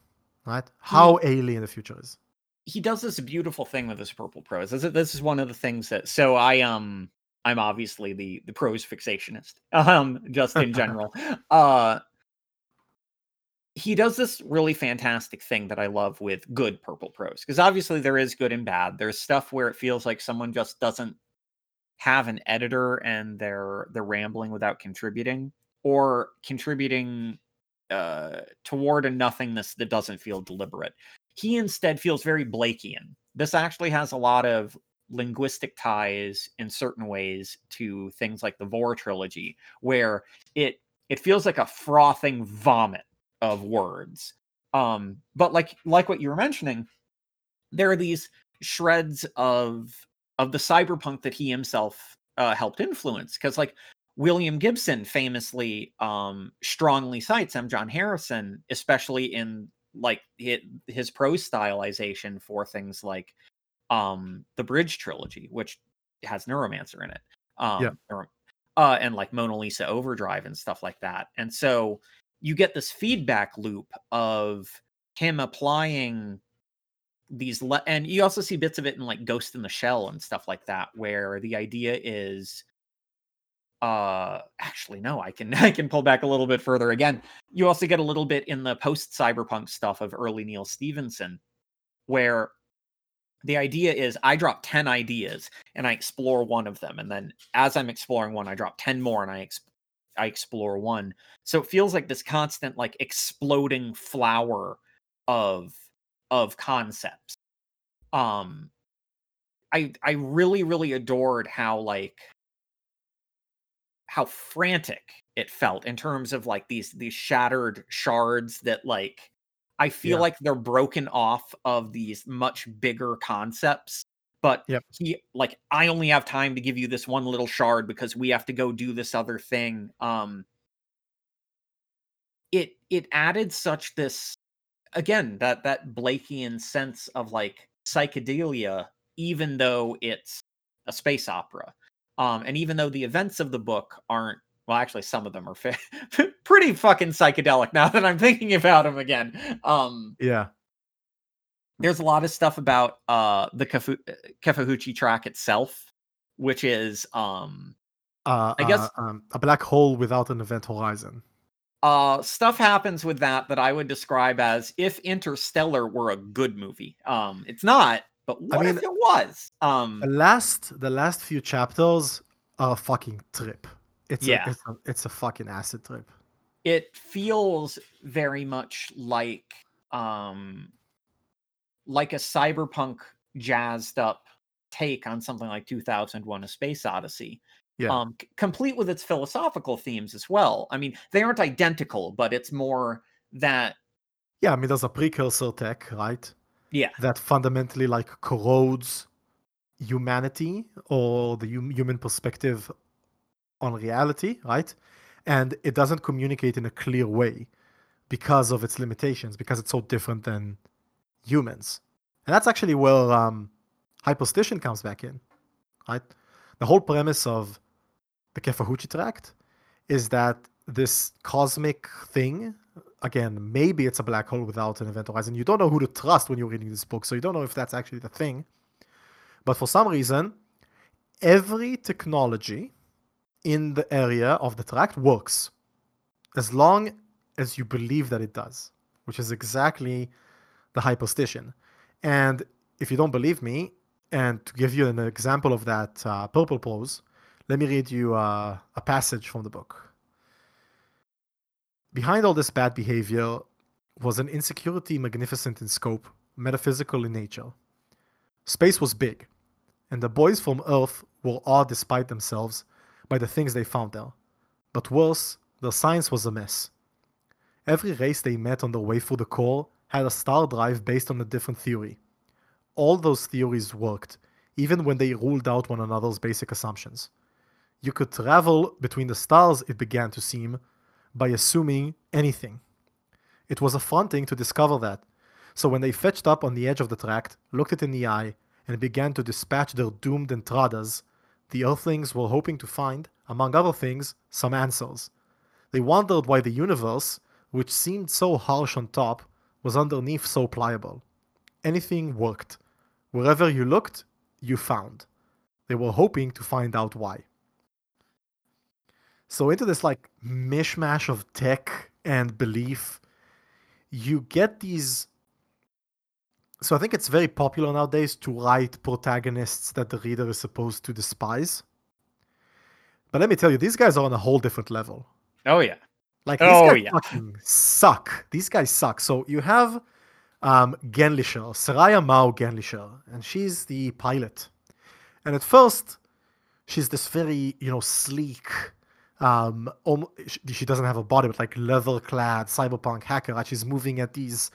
right? How he, alien the future is. He does this beautiful thing with his purple prose. This is, this is one of the things that. So I um I'm obviously the the prose fixationist. Um, just in general. uh he does this really fantastic thing that I love with good purple prose because obviously there is good and bad. There's stuff where it feels like someone just doesn't have an editor and they're they're rambling without contributing or contributing uh, toward a nothingness that doesn't feel deliberate. He instead feels very Blakean. This actually has a lot of linguistic ties in certain ways to things like the Vorrh trilogy, where it it feels like a frothing vomit of words. Um, but like like what you were mentioning, there are these shreds of of the cyberpunk that he himself uh, helped influence. Because like William Gibson famously um, strongly cites M. John Harrison, especially in like his, his prose stylization for things like um, the Bridge trilogy, which has Neuromancer in it. Um, yeah. uh, and like Mona Lisa Overdrive and stuff like that. And so you get this feedback loop of him applying these le- and you also see bits of it in like Ghost in the Shell and stuff like that, where the idea is uh actually no i can i can pull back a little bit further again. You also get a little bit in the post cyberpunk stuff of early neal stephenson where the idea is i drop 10 ideas and i explore one of them and then as i'm exploring one i drop 10 more and i ex- i explore one. So it feels like this constant like exploding flower of of concepts. Um I I really really adored how like how frantic it felt in terms of like these these shattered shards that like I feel Yeah. like they're broken off of these much bigger concepts. But Yep. he like I only have time to give you this one little shard because we have to go do this other thing. Um it it added such this again that that Blakean sense of like psychedelia, even though it's a space opera. Um, and even though the events of the book aren't well, actually, some of them are pretty fucking psychedelic now that I'm thinking about them again. Um, Yeah. there's a lot of stuff about uh the Kafu- Kefahuchi Tract itself, which is um Uh, I guess- uh, um, a black hole without an event horizon. uh stuff happens with that that I would describe as if Interstellar were a good movie. Um it's not, but what mean- if it was? Um The last, the last few chapters are a fucking trip. It's Yeah. a, it's a, it's a fucking acid trip. it feels very much like um like a cyberpunk jazzed up take on something like 2001 a space odyssey Yeah. um c- complete with its philosophical themes as well i mean they aren't identical but it's more that Yeah, I mean, there's a precursor tech, right? Yeah That fundamentally like corrodes humanity or the hum- human perspective on reality, right? And it doesn't communicate in a clear way because of its limitations, because it's so different than humans. And that's actually where um, hyperstition comes back in, right? The whole premise of the Kefahuchi Tract is that this cosmic thing, again, maybe it's a black hole without an event horizon. You don't know who to trust when you're reading this book, so you don't know if that's actually the thing. But for some reason, every technology in the area of the tract works as long as you believe that it does, which is exactly the hyperstition. And if you don't believe me, and to give you an example of that uh, purple prose, let me read you uh, a passage from the book. Behind all this bad behavior was an insecurity magnificent in scope, metaphysical in nature. Space was big, and the boys from Earth were awed despite themselves by the things they found there. But worse, their science was a mess. Every race they met on their way through the core had a star drive based on a different theory. All those theories worked, even when they ruled out one another's basic assumptions. You could travel between the stars, it began to seem, by assuming anything. It was affronting to discover that, so when they fetched up on the edge of the tract, looked it in the eye, and began to dispatch their doomed entradas, the Earthlings were hoping to find, among other things, some answers. They wondered why the universe, which seemed so harsh on top, was underneath so pliable. Anything worked. Wherever you looked, you found. They were hoping to find out why. So, into this like mishmash of tech and belief, you get these. So, I think it's very popular nowadays to write protagonists that the reader is supposed to despise. But let me tell you, these guys are on a whole different level. oh yeah Like these Oh, guys yeah. fucking suck. These guys suck. So you have um Genlicher, Seria Mau Genlicher, and she's the pilot. And at first, she's this very, you know, sleek, um, om- she doesn't have a body, but like leather-clad cyberpunk hacker. Right? She's moving at these,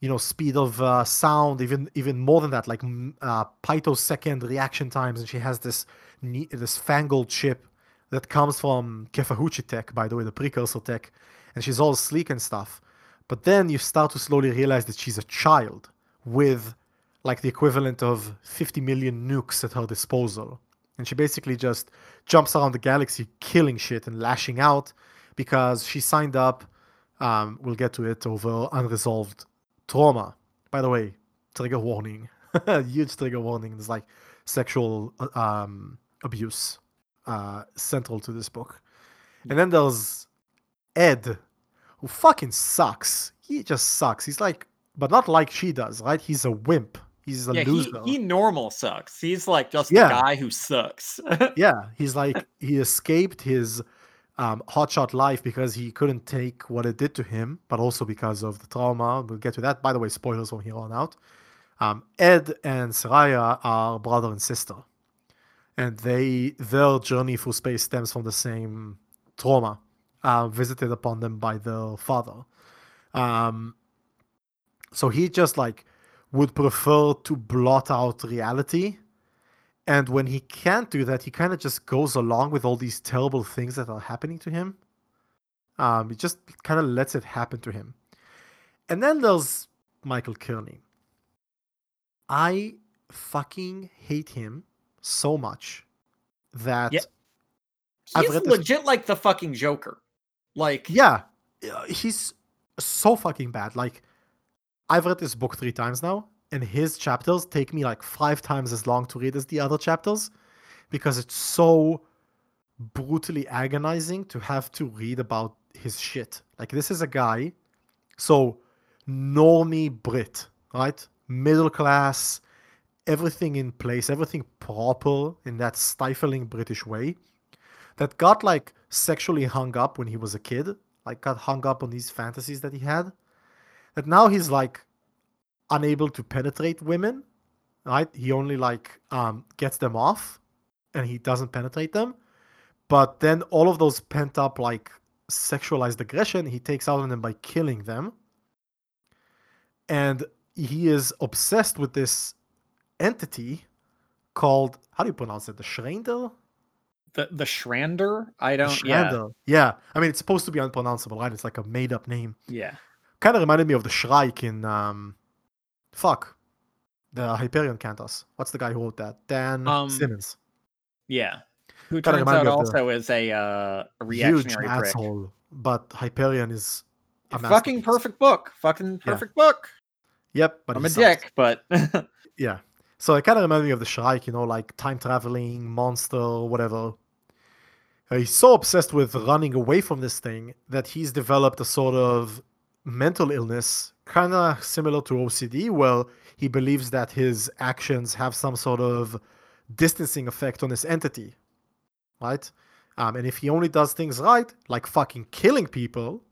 you know, speed of uh, sound, even even more than that, like uh, picosecond reaction times. And she has this ne- this fangled chip that comes from Kefahuchi tech, by the way, the precursor tech, and she's all sleek and stuff. But then you start to slowly realize that she's a child with like the equivalent of 50 million nukes at her disposal. And she basically just jumps around the galaxy killing shit and lashing out because she signed up, um, we'll get to it, over unresolved trauma. By the way, trigger warning. Huge trigger warning. There's like sexual um, abuse uh, central to this book. And then there's Ed, who fucking sucks. He just sucks. He's like, but not like she does, right? He's a wimp. He's a yeah he, loser. he normal sucks he's like just Yeah. a guy who sucks yeah, he's like he escaped his um, hotshot life because he couldn't take what it did to him, but also because of the trauma. We'll get to that. By the way, spoilers from here on out. Um, Ed and Seria are brother and sister, and they their journey through space stems from the same trauma uh, visited upon them by their father. Um, so he just like would prefer to blot out reality. And when he can't do that, he kind of just goes along with all these terrible things that are happening to him. Um, he just kind of lets it happen to him. And then there's Michael Kearney. I fucking hate him so much that. He's this- legit like the fucking Joker. Like yeah, uh, he's so fucking bad. Like, I've read this book three times now, and his chapters take me like five times as long to read as the other chapters because it's so brutally agonizing to have to read about his shit. Like, this is a guy, so normie Brit, right? Middle class, everything in place, everything proper in that stifling British way that got like sexually hung up when he was a kid, like got hung up on these fantasies that he had. That now he's like unable to penetrate women, right? He only like um gets them off and he doesn't penetrate them. But then all of those pent up like sexualized aggression, he takes out on them by killing them. And he is obsessed with this entity called how do you pronounce it? The Schreinder? the the Shrander. I don't. Yeah. Shrander. Yeah. I mean, it's supposed to be unpronounceable, right? It's like a made up name. Yeah. Kind of reminded me of the Shrike in, um, fuck, the Hyperion Cantos. What's the guy who wrote that? Dan Um, Simmons. Yeah. Who Kinda turns out me of the also is a uh, a Huge reactionary prick. asshole. But Hyperion is a Fucking perfect book. Fucking perfect book. Yep. But I'm a sucks. dick, but Yeah. So it kind of reminded me of the Shrike, you know, like time traveling, monster, whatever. Uh, he's so obsessed with running away from this thing that he's developed a sort of mental illness, kind of similar to OCD, where he believes that his actions have some sort of distancing effect on this entity, right? Um, and if he only does things right, like fucking killing people,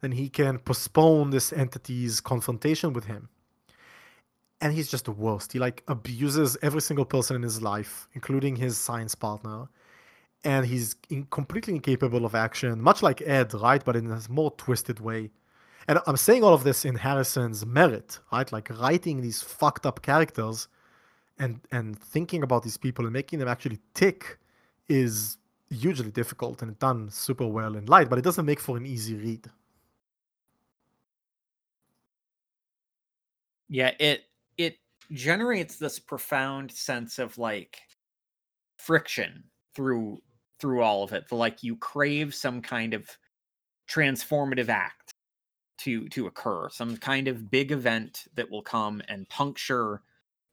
then he can postpone this entity's confrontation with him and he's just the worst. He like abuses every single person in his life, including his science partner, and he's in- completely incapable of action, much like Ed, right? But in a more twisted way. And I'm saying all of this in Harrison's merit, right? Like writing these fucked up characters and and thinking about these people and making them actually tick is hugely difficult and done super well in light, but it doesn't make for an easy read. yeah, it it generates this profound sense of like friction through through all of it. The like you crave some kind of transformative act to to occur, some kind of big event that will come and puncture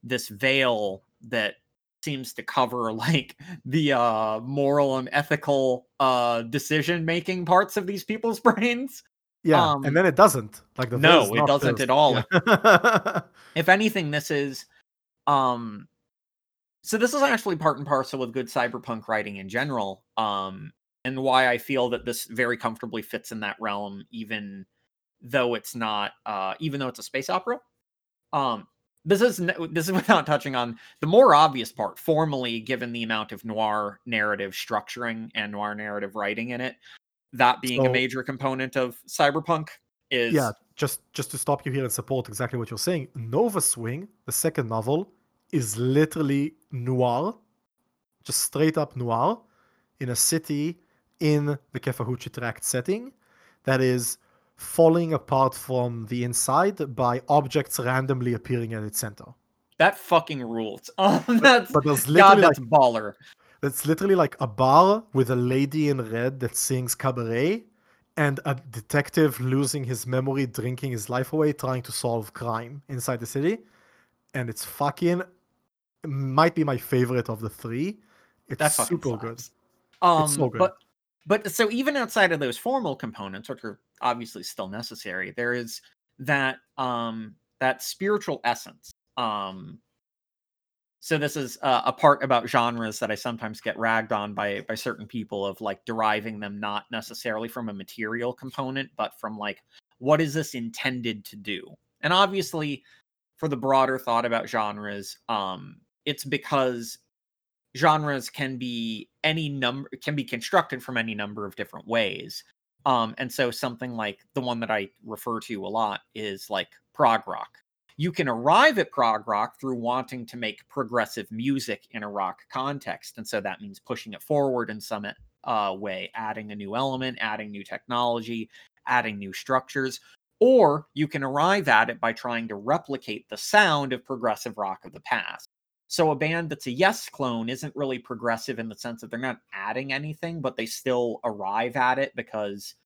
this veil that seems to cover like the uh moral and ethical uh decision making parts of these people's brains Yeah, Um, and then it doesn't. Like the no, it doesn't at all. Yeah. if anything this is um so this is actually part and parcel with good cyberpunk writing in general um and why i feel that this very comfortably fits in that realm even though it's not uh even though it's a space opera um this is this is without touching on the more obvious part formally given the amount of noir narrative structuring and noir narrative writing in it that being a major component of cyberpunk is yeah, just just to stop you here and support exactly what you're saying. Nova Swing, the second novel, is literally noir, just straight up noir, in a city in the Kefahuchi Tract setting that is falling apart from the inside by objects randomly appearing at its center. that fucking rules Oh, that's But there's god literally like that's baller It's literally like a bar with a lady in red that sings cabaret and a detective losing his memory, drinking his life away, trying to solve crime inside the city. And it's fucking might be my favorite of the three. It's super good. slaps. Um, so good. But but so even outside of those formal components, which are obviously still necessary, there is that um that spiritual essence. Um, so this is uh, a part about genres that I sometimes get ragged on by by certain people of like deriving them not necessarily from a material component, but from like what is this intended to do? And obviously, for the broader thought about genres, um, it's because genres can be any number can be constructed from any number of different ways. Um, and so something like the one that I refer to a lot is like prog rock. You can arrive at prog rock through wanting to make progressive music in a rock context. And so that means pushing it forward in some uh, way, adding a new element, adding new technology, adding new structures. Or you can arrive at it by trying to replicate the sound of progressive rock of the past. So a band that's a Yes clone isn't really progressive in the sense that they're not adding anything, but they still arrive at it because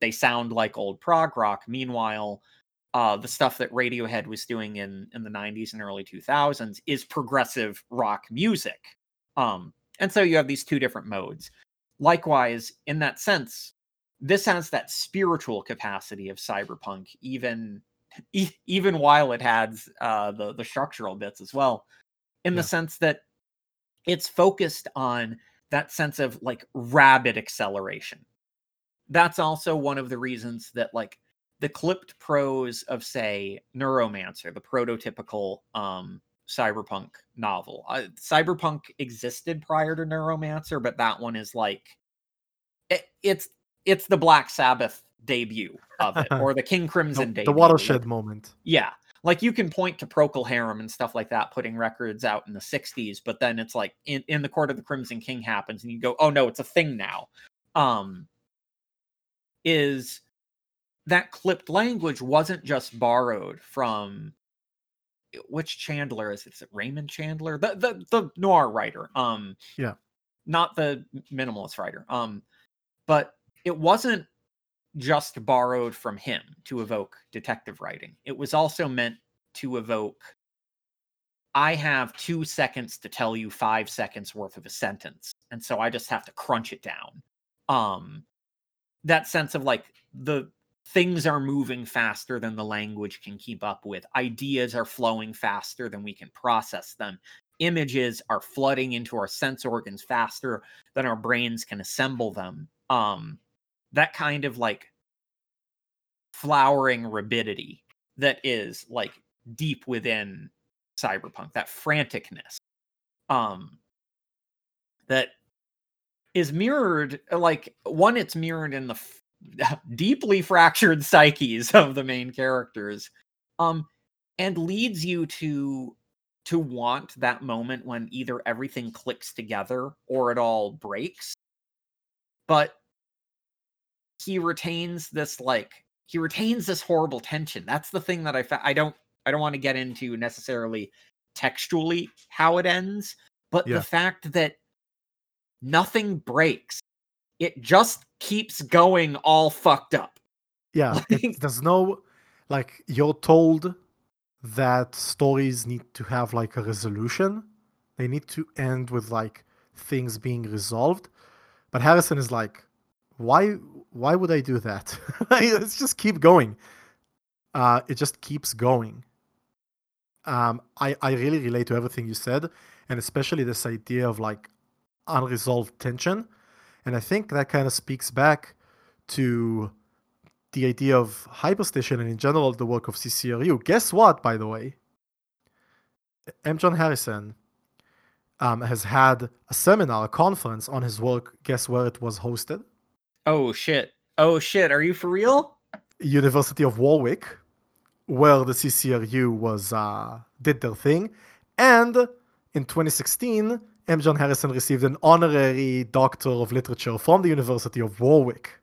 they sound like old prog rock. Meanwhile, uh, the stuff that Radiohead was doing in in the 90s and early 2000s is progressive rock music. Um, and so you have these two different modes. Likewise, in that sense, this has that spiritual capacity of cyberpunk, even e- even while it has uh, the the structural bits as well in yeah. the sense that it's focused on that sense of like rapid acceleration. That's also one of the reasons that like the clipped prose of say Neuromancer, the prototypical um cyberpunk novel. Uh, cyberpunk existed prior to Neuromancer, but that one is like it, it's it's the Black Sabbath debut of it or the King Crimson the, debut. The watershed like, moment. Yeah like you can point to Procol Harum and stuff like that putting records out in the 60s but then it's like in, in the court of the crimson king happens and you go oh no it's a thing now. Um is that clipped language wasn't just borrowed from which chandler is it, is it raymond chandler? The, the the noir writer um yeah. not the minimalist writer um but it wasn't just borrowed from him to evoke detective writing. It was also meant to evoke I have two seconds to tell you five seconds worth of a sentence. And so I just have to crunch it down. Um that sense of like the things are moving faster than the language can keep up with. Ideas are flowing faster than we can process them. Images are flooding into our sense organs faster than our brains can assemble them. Um that kind of like flowering rabidity that is like deep within cyberpunk that franticness um that is mirrored like one it's mirrored in the f- deeply fractured psyches of the main characters um and leads you to to want that moment when either everything clicks together or it all breaks. But he retains this like he retains this horrible tension. That's the thing that I fa- I don't I don't want to get into necessarily textually how it ends, but yeah. the fact that nothing breaks. It just keeps going all fucked up. Yeah, like, there's no like you're told that stories need to have like a resolution. They need to end with like things being resolved. But Harrison is like, why why would I do that? Let's just keep going. Uh, it just keeps going. Um, I, I really relate to everything you said, and especially this idea of like unresolved tension. And I think that kind of speaks back to the idea of Hyperstition and in general the work of CCRU. Guess what, by the way? M. John Harrison um, has had a seminar, a conference on his work. Guess where it was hosted? Oh shit. Oh shit. Are you for real? University of Warwick, where the CCRU was uh, did their thing, and in 2016, M. John Harrison received an honorary Doctor of Literature from the University of Warwick.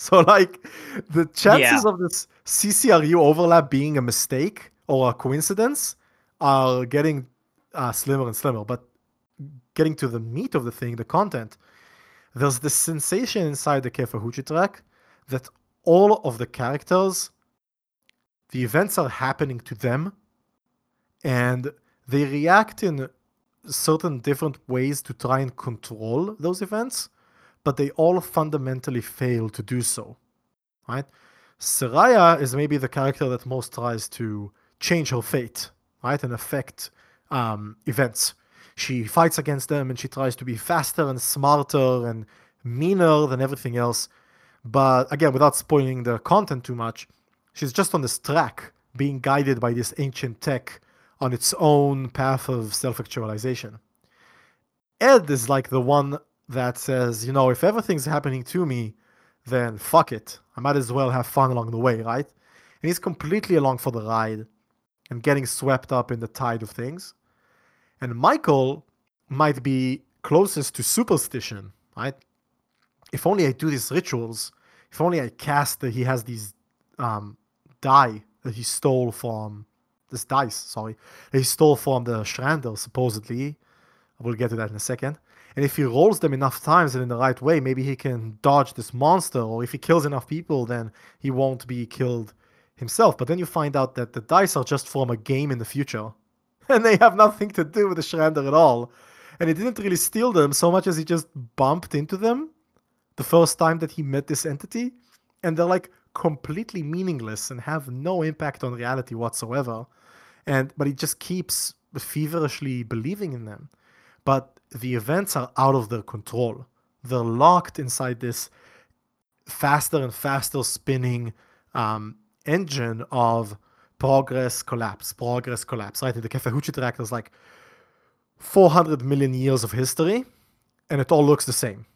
So, like, the chances yeah. of this CCRU overlap being a mistake or a coincidence are getting uh, slimmer and slimmer. But getting to the meat of the thing, the content, there's this sensation inside the Kefahuchi Tract that all of the characters, the events are happening to them, and they react in certain different ways to try and control those events, but they all fundamentally fail to do so. Right? Seria is maybe the character that most tries to change her fate, right, and affect um, events she fights against them and she tries to be faster and smarter and meaner than everything else. But again, without spoiling the content too much, she's just on this track being guided by this ancient tech on its own path of self-actualization. Ed is like the one that says, you know, if everything's happening to me, then fuck it. I might as well have fun along the way, right? And he's completely along for the ride and getting swept up in the tide of things. And Michael might be closest to superstition, right? If only I do these rituals, if only I cast that he has these um, die that he stole from this dice, sorry, that he stole from the Shrander, supposedly. We'll get to that in a second. And if he rolls them enough times and in the right way, maybe he can dodge this monster, or if he kills enough people, then he won't be killed himself. But then you find out that the dice are just from a game in the future, and they have nothing to do with the Shrander at all. And he didn't really steal them so much as he just bumped into them the first time that he met this entity, and they're like completely meaningless and have no impact on reality whatsoever. And but he just keeps feverishly believing in them. But the events are out of their control. They're locked inside this faster and faster spinning um, engine of progress, collapse, progress, collapse. Right? The Kefahuchi Tract, there's like 400 million years of history, and it all looks the same.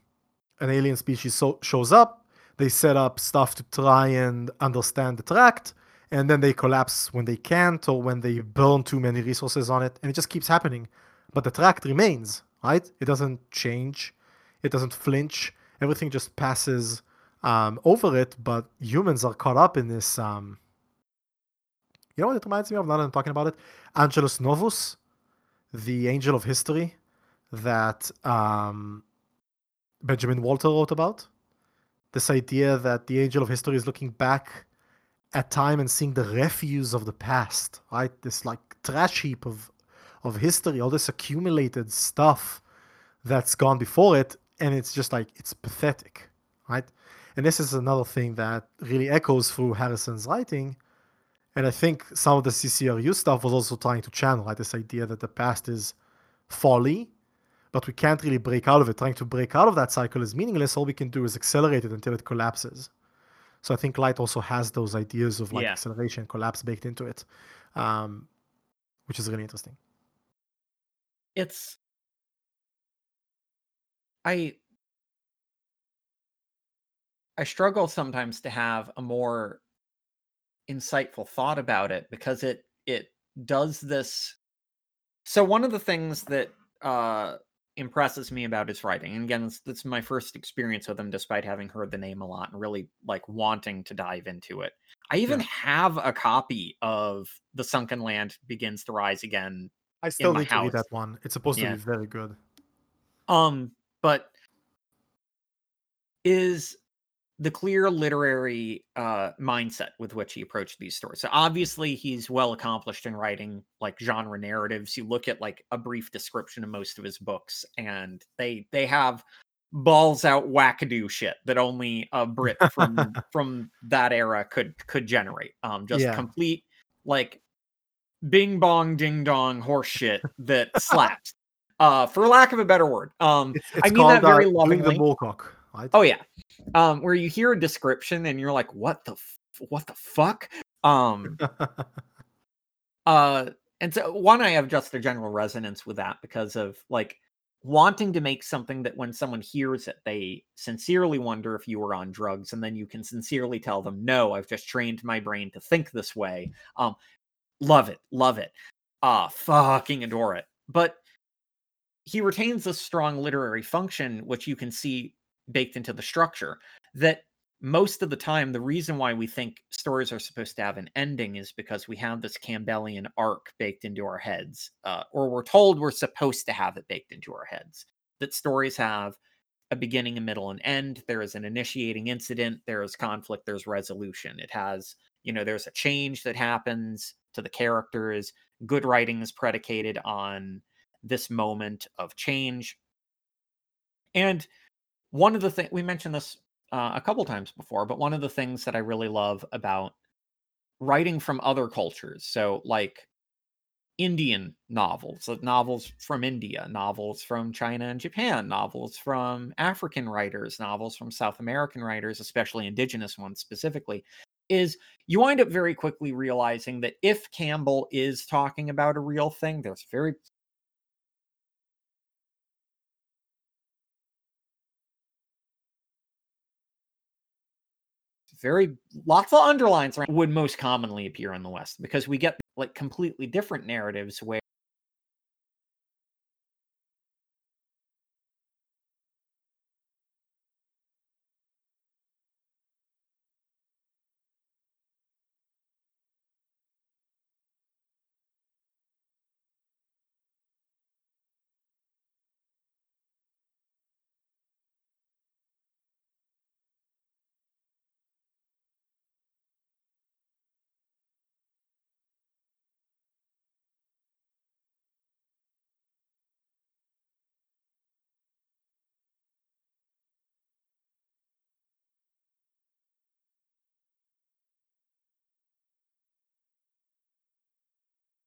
An alien species so- shows up, they set up stuff to try and understand the tract, and then they collapse when they can't or when they burn too many resources on it, and it just keeps happening. But the tract remains, right? It doesn't change, it doesn't flinch. Everything just passes um, over it, but humans are caught up in this. Um, you know what it reminds me of? Now that I'm talking about it, Angelus Novus, the angel of history that um, Benjamin Walter wrote about. This idea that the angel of history is looking back at time and seeing the refuse of the past, right? This like trash heap of of history, all this accumulated stuff that's gone before it, and it's just like it's pathetic, right? And this is another thing that really echoes through Harrison's writing. And I think some of the CCRU stuff was also trying to channel right? this idea that the past is folly, but we can't really break out of it. Trying to break out of that cycle is meaningless. All we can do is accelerate it until it collapses. So I think Light also has those ideas of like Yeah. acceleration, collapse baked into it, um, which is really interesting. it's i i struggle sometimes to have a more insightful thought about it because it it does this so one of the things that uh impresses me about his writing and again this, this is my first experience with him despite having heard the name a lot and really like wanting to dive into it i even have a copy of the sunken land begins to rise again I still need to read house. that one. It's supposed Yeah. to be very good. Um, but is the clear literary uh mindset with which he approached these stories. So obviously he's well accomplished in writing like genre narratives. You look at like a brief description of most of his books and they they have balls out wackadoo shit that only a Brit from from that era could could generate. Um just Yeah. complete like bing bong ding dong horse shit that slaps. Uh for lack of a better word. Um It's, I mean that very uh, lovingly. the bullcock, right? Oh yeah. Um where you hear a description and you're like what the f- what the fuck? Um uh and so one I have just a general resonance with that because of like wanting to make something that when someone hears it they sincerely wonder if you were on drugs and then you can sincerely tell them no I've just trained my brain to think this way. Um love it, love it. Uh fucking adore it. But he retains this strong literary function which you can see baked into the structure that most of the time the reason why we think stories are supposed to have an ending is because we have this campbellian arc baked into our heads uh, or we're told we're supposed to have it baked into our heads that stories have a beginning a middle and end. There is an initiating incident there is conflict there's resolution. It has you know there's a change that happens to the characters. Good writing is predicated on this moment of change. And one of the things we mentioned this uh, a couple times before, but one of the things that I really love about writing from other cultures, so like Indian novels, novels from India, novels from China and Japan, novels from African writers, novels from South American writers, especially indigenous ones specifically, is you wind up very quickly realizing that if Campbell is talking about a real thing, there's very very lots of underlines would most commonly appear in the West because we get like completely different narratives where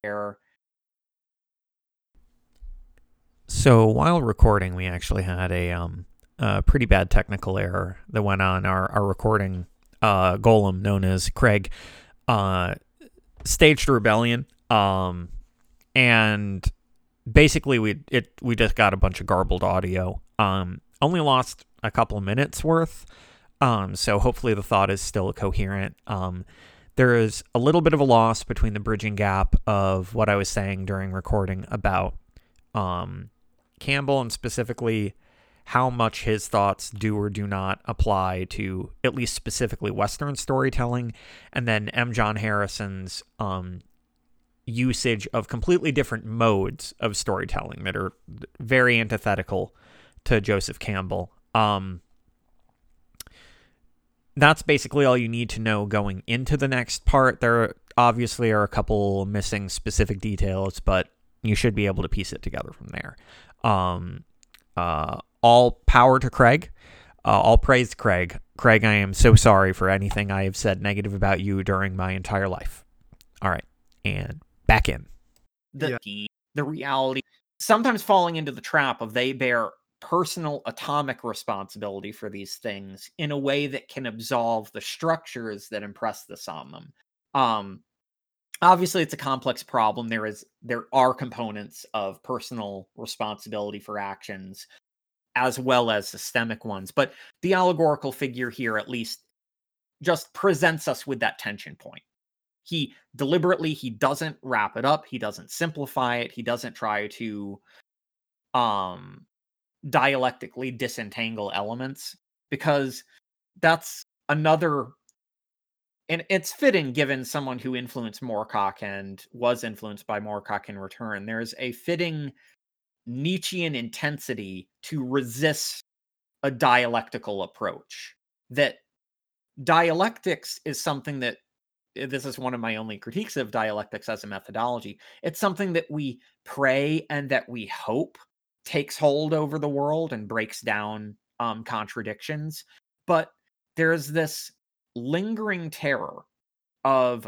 error. So while recording, we actually had a um a pretty bad technical error that went on our our recording uh golem known as Craig uh staged a rebellion um and basically we it we just got a bunch of garbled audio um only lost a couple minutes worth um so hopefully the thought is still coherent um there is a little bit of a loss between the bridging gap of what I was saying during recording about um, Campbell and specifically how much his thoughts do or do not apply to at least specifically Western storytelling, and then M. John Harrison's um, usage of completely different modes of storytelling that are very antithetical to Joseph Campbell. Um, that's basically all you need to know going into the next part. There obviously are a couple missing specific details, but you should be able to piece it together from there. Um, uh, all power to Craig. Uh, all praise to Craig. Craig, I am so sorry for anything I have said negative about you during my entire life. All right, and back in. The the reality sometimes falling into the trap of they bear personal atomic responsibility for these things in a way that can absolve the structures that impress this on them. Um, obviously, it's a complex problem. There is there are components of personal responsibility for actions as well as systemic ones, but the allegorical figure here at least just presents us with that tension point. He deliberately he doesn't wrap it up, he doesn't simplify it, he doesn't try to um dialectically disentangle elements because that's another and it's fitting given someone who influenced Moorcock and was influenced by Moorcock in return. There's a fitting Nietzschean intensity to resist a dialectical approach. That dialectics is something that this is one of my only critiques of dialectics as a methodology. It's something that we pray and that we hope takes hold over the world and breaks down um, contradictions. But there's this lingering terror of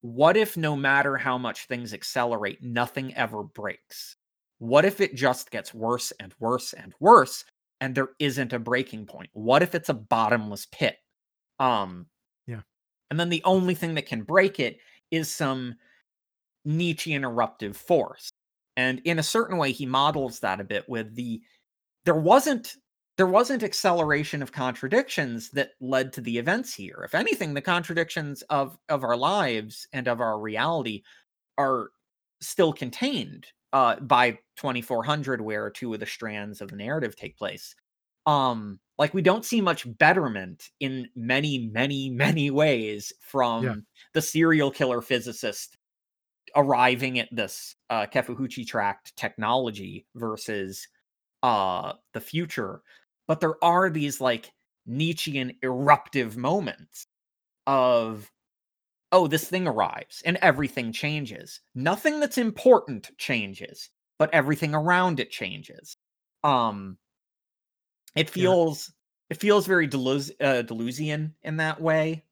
what if no matter how much things accelerate, nothing ever breaks? What if it just gets worse and worse and worse and there isn't a breaking point? What if it's a bottomless pit? Um yeah. And then the only thing that can break it is some Nietzschean eruptive force and in a certain way he models that a bit with the there wasn't there wasn't acceleration of contradictions that led to the events here if anything the contradictions of of our lives and of our reality are still contained uh by 2400 where two of the strands of the narrative take place um like we don't see much betterment in many many many ways from yeah. the serial killer physicist arriving at this uh, Kefahuchi tract technology versus uh, the future. But there are these like Nietzschean eruptive moments of, oh, this thing arrives and everything changes. Nothing that's important changes, but everything around it changes. Um, it feels yeah. it feels very Deleuze, uh, Deleuzian in that way.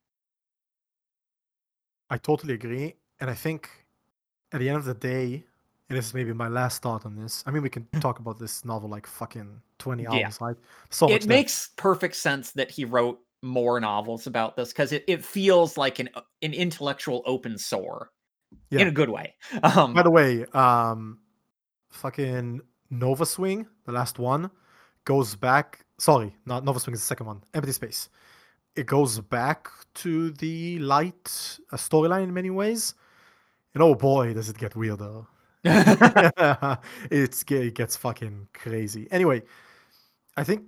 I totally agree, and I think at the end of the day, and this is maybe my last thought on this. I mean, we can talk about this novel like fucking twenty hours, yeah. right? So it makes perfect sense that he wrote more novels about this because it, it feels like an an intellectual open sore Yeah. in a good way. Um, By the way, um, fucking Nova Swing, the last one, goes back. Sorry, not Nova Swing is the second one. Empty Space. It goes back to the light uh, storyline in many ways. And oh boy, does it get weirder. it's it gets fucking crazy. Anyway, I think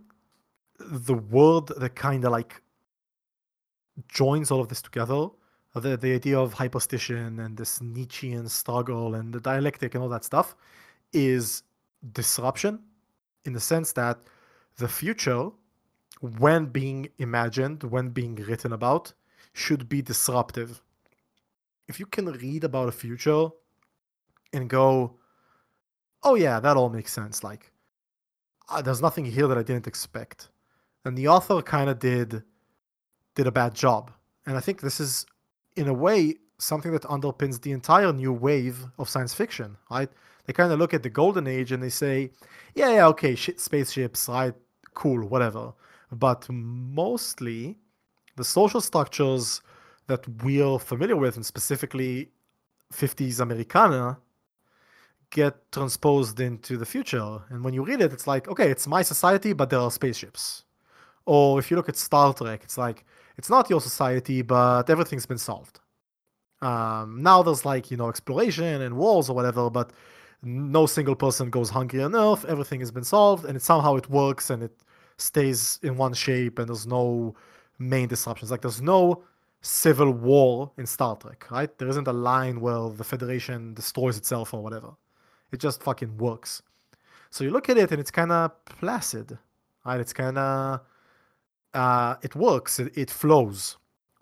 the word that kind of like joins all of this together, uh, the the idea of hyperstition and this Nietzschean struggle and the dialectic and all that stuff, is disruption, in the sense that the future, when being imagined, when being written about, should be disruptive. If you can read about a future and go, oh yeah, that all makes sense. Like, uh, there's nothing here that I didn't expect. And the author kind of did did a bad job. And I think this is, in a way, something that underpins the entire new wave of science fiction. Right? They kind of look at the golden age and they say, yeah, yeah, okay, shit, spaceships, right? Cool, whatever. But mostly, the social structures that we're familiar with, and specifically 50s Americana, get transposed into the future. And when you read it, it's like, okay, it's my society, but there are spaceships. Or if you look at Star Trek, it's like, it's not your society, but everything's been solved. Um, now there's like, you know, exploration and wars or whatever, but no single person goes hungry on Earth. Everything has been solved, and it somehow it works and it stays in one shape, and there's no main disruptions. Like there's no civil war in Star Trek, right? There isn't a line where the Federation destroys itself or whatever. It just fucking works. So you look at it and it's kind of placid, right? It's kind of uh, it works, it, it flows.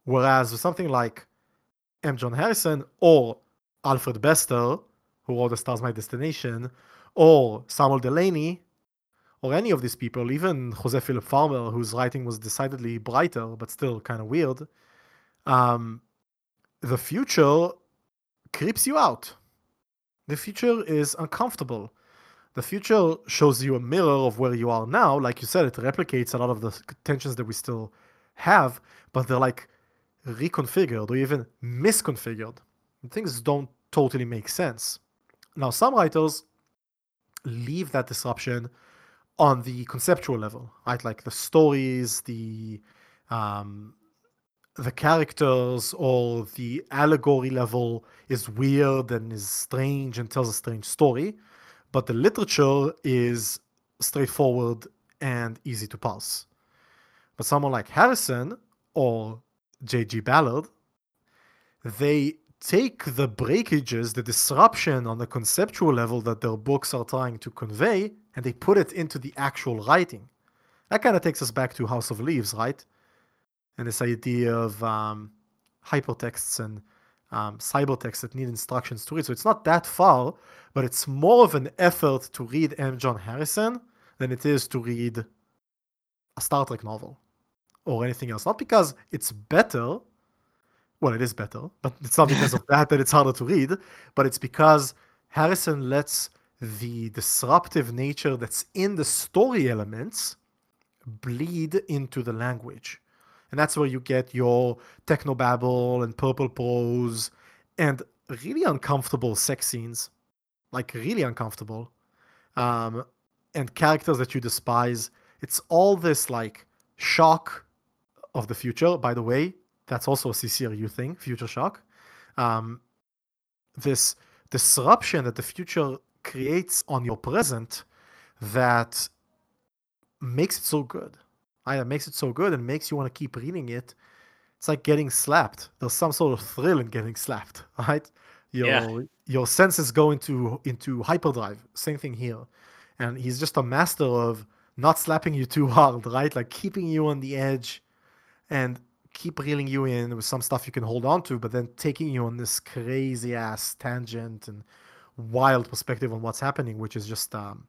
Whereas with something like M. John Harrison or Alfred Bester, who wrote The Stars My Destination, or Samuel Delany, or any of these people, even Jose Philip Farmer, whose writing was decidedly brighter but still kind of weird, um, the future creeps you out. The future is uncomfortable. The future shows you a mirror of where you are now. Like you said, it replicates a lot of the tensions that we still have, but they're like reconfigured or even misconfigured. Things don't totally make sense. Now, some writers leave that disruption on the conceptual level, right? Like the stories, the um, the characters or the allegory level is weird and is strange and tells a strange story, but the literature is straightforward and easy to parse. But someone like Harrison or J.G. Ballard, they take the breakages, the disruption on the conceptual level that their books are trying to convey, and they put it into the actual writing. That kind of takes us back to House of Leaves, right? And this idea of um, hypertexts and um, cybertexts that need instructions to read. So it's not that far, but it's more of an effort to read M. John Harrison than it is to read a Star Trek novel or anything else. Not because it's better, well, it is better, but it's not because of that that it's harder to read, but it's because Harrison lets the disruptive nature that's in the story elements bleed into the language. And that's where you get your technobabble and purple prose and really uncomfortable sex scenes, like really uncomfortable, um, and characters that you despise. It's all this like shock of the future. By the way, that's also a CCRU thing, future shock. Um, this disruption that the future creates on your present that makes it so good. That makes it so good and makes you want to keep reading it. It's like getting slapped. There's some sort of thrill in getting slapped, right? Your Yeah. your senses go into into hyperdrive. Same thing here. And he's just a master of not slapping you too hard, right? Like keeping you on the edge and keep reeling you in with some stuff you can hold on to, but then taking you on this crazy ass tangent and wild perspective on what's happening, which is just um,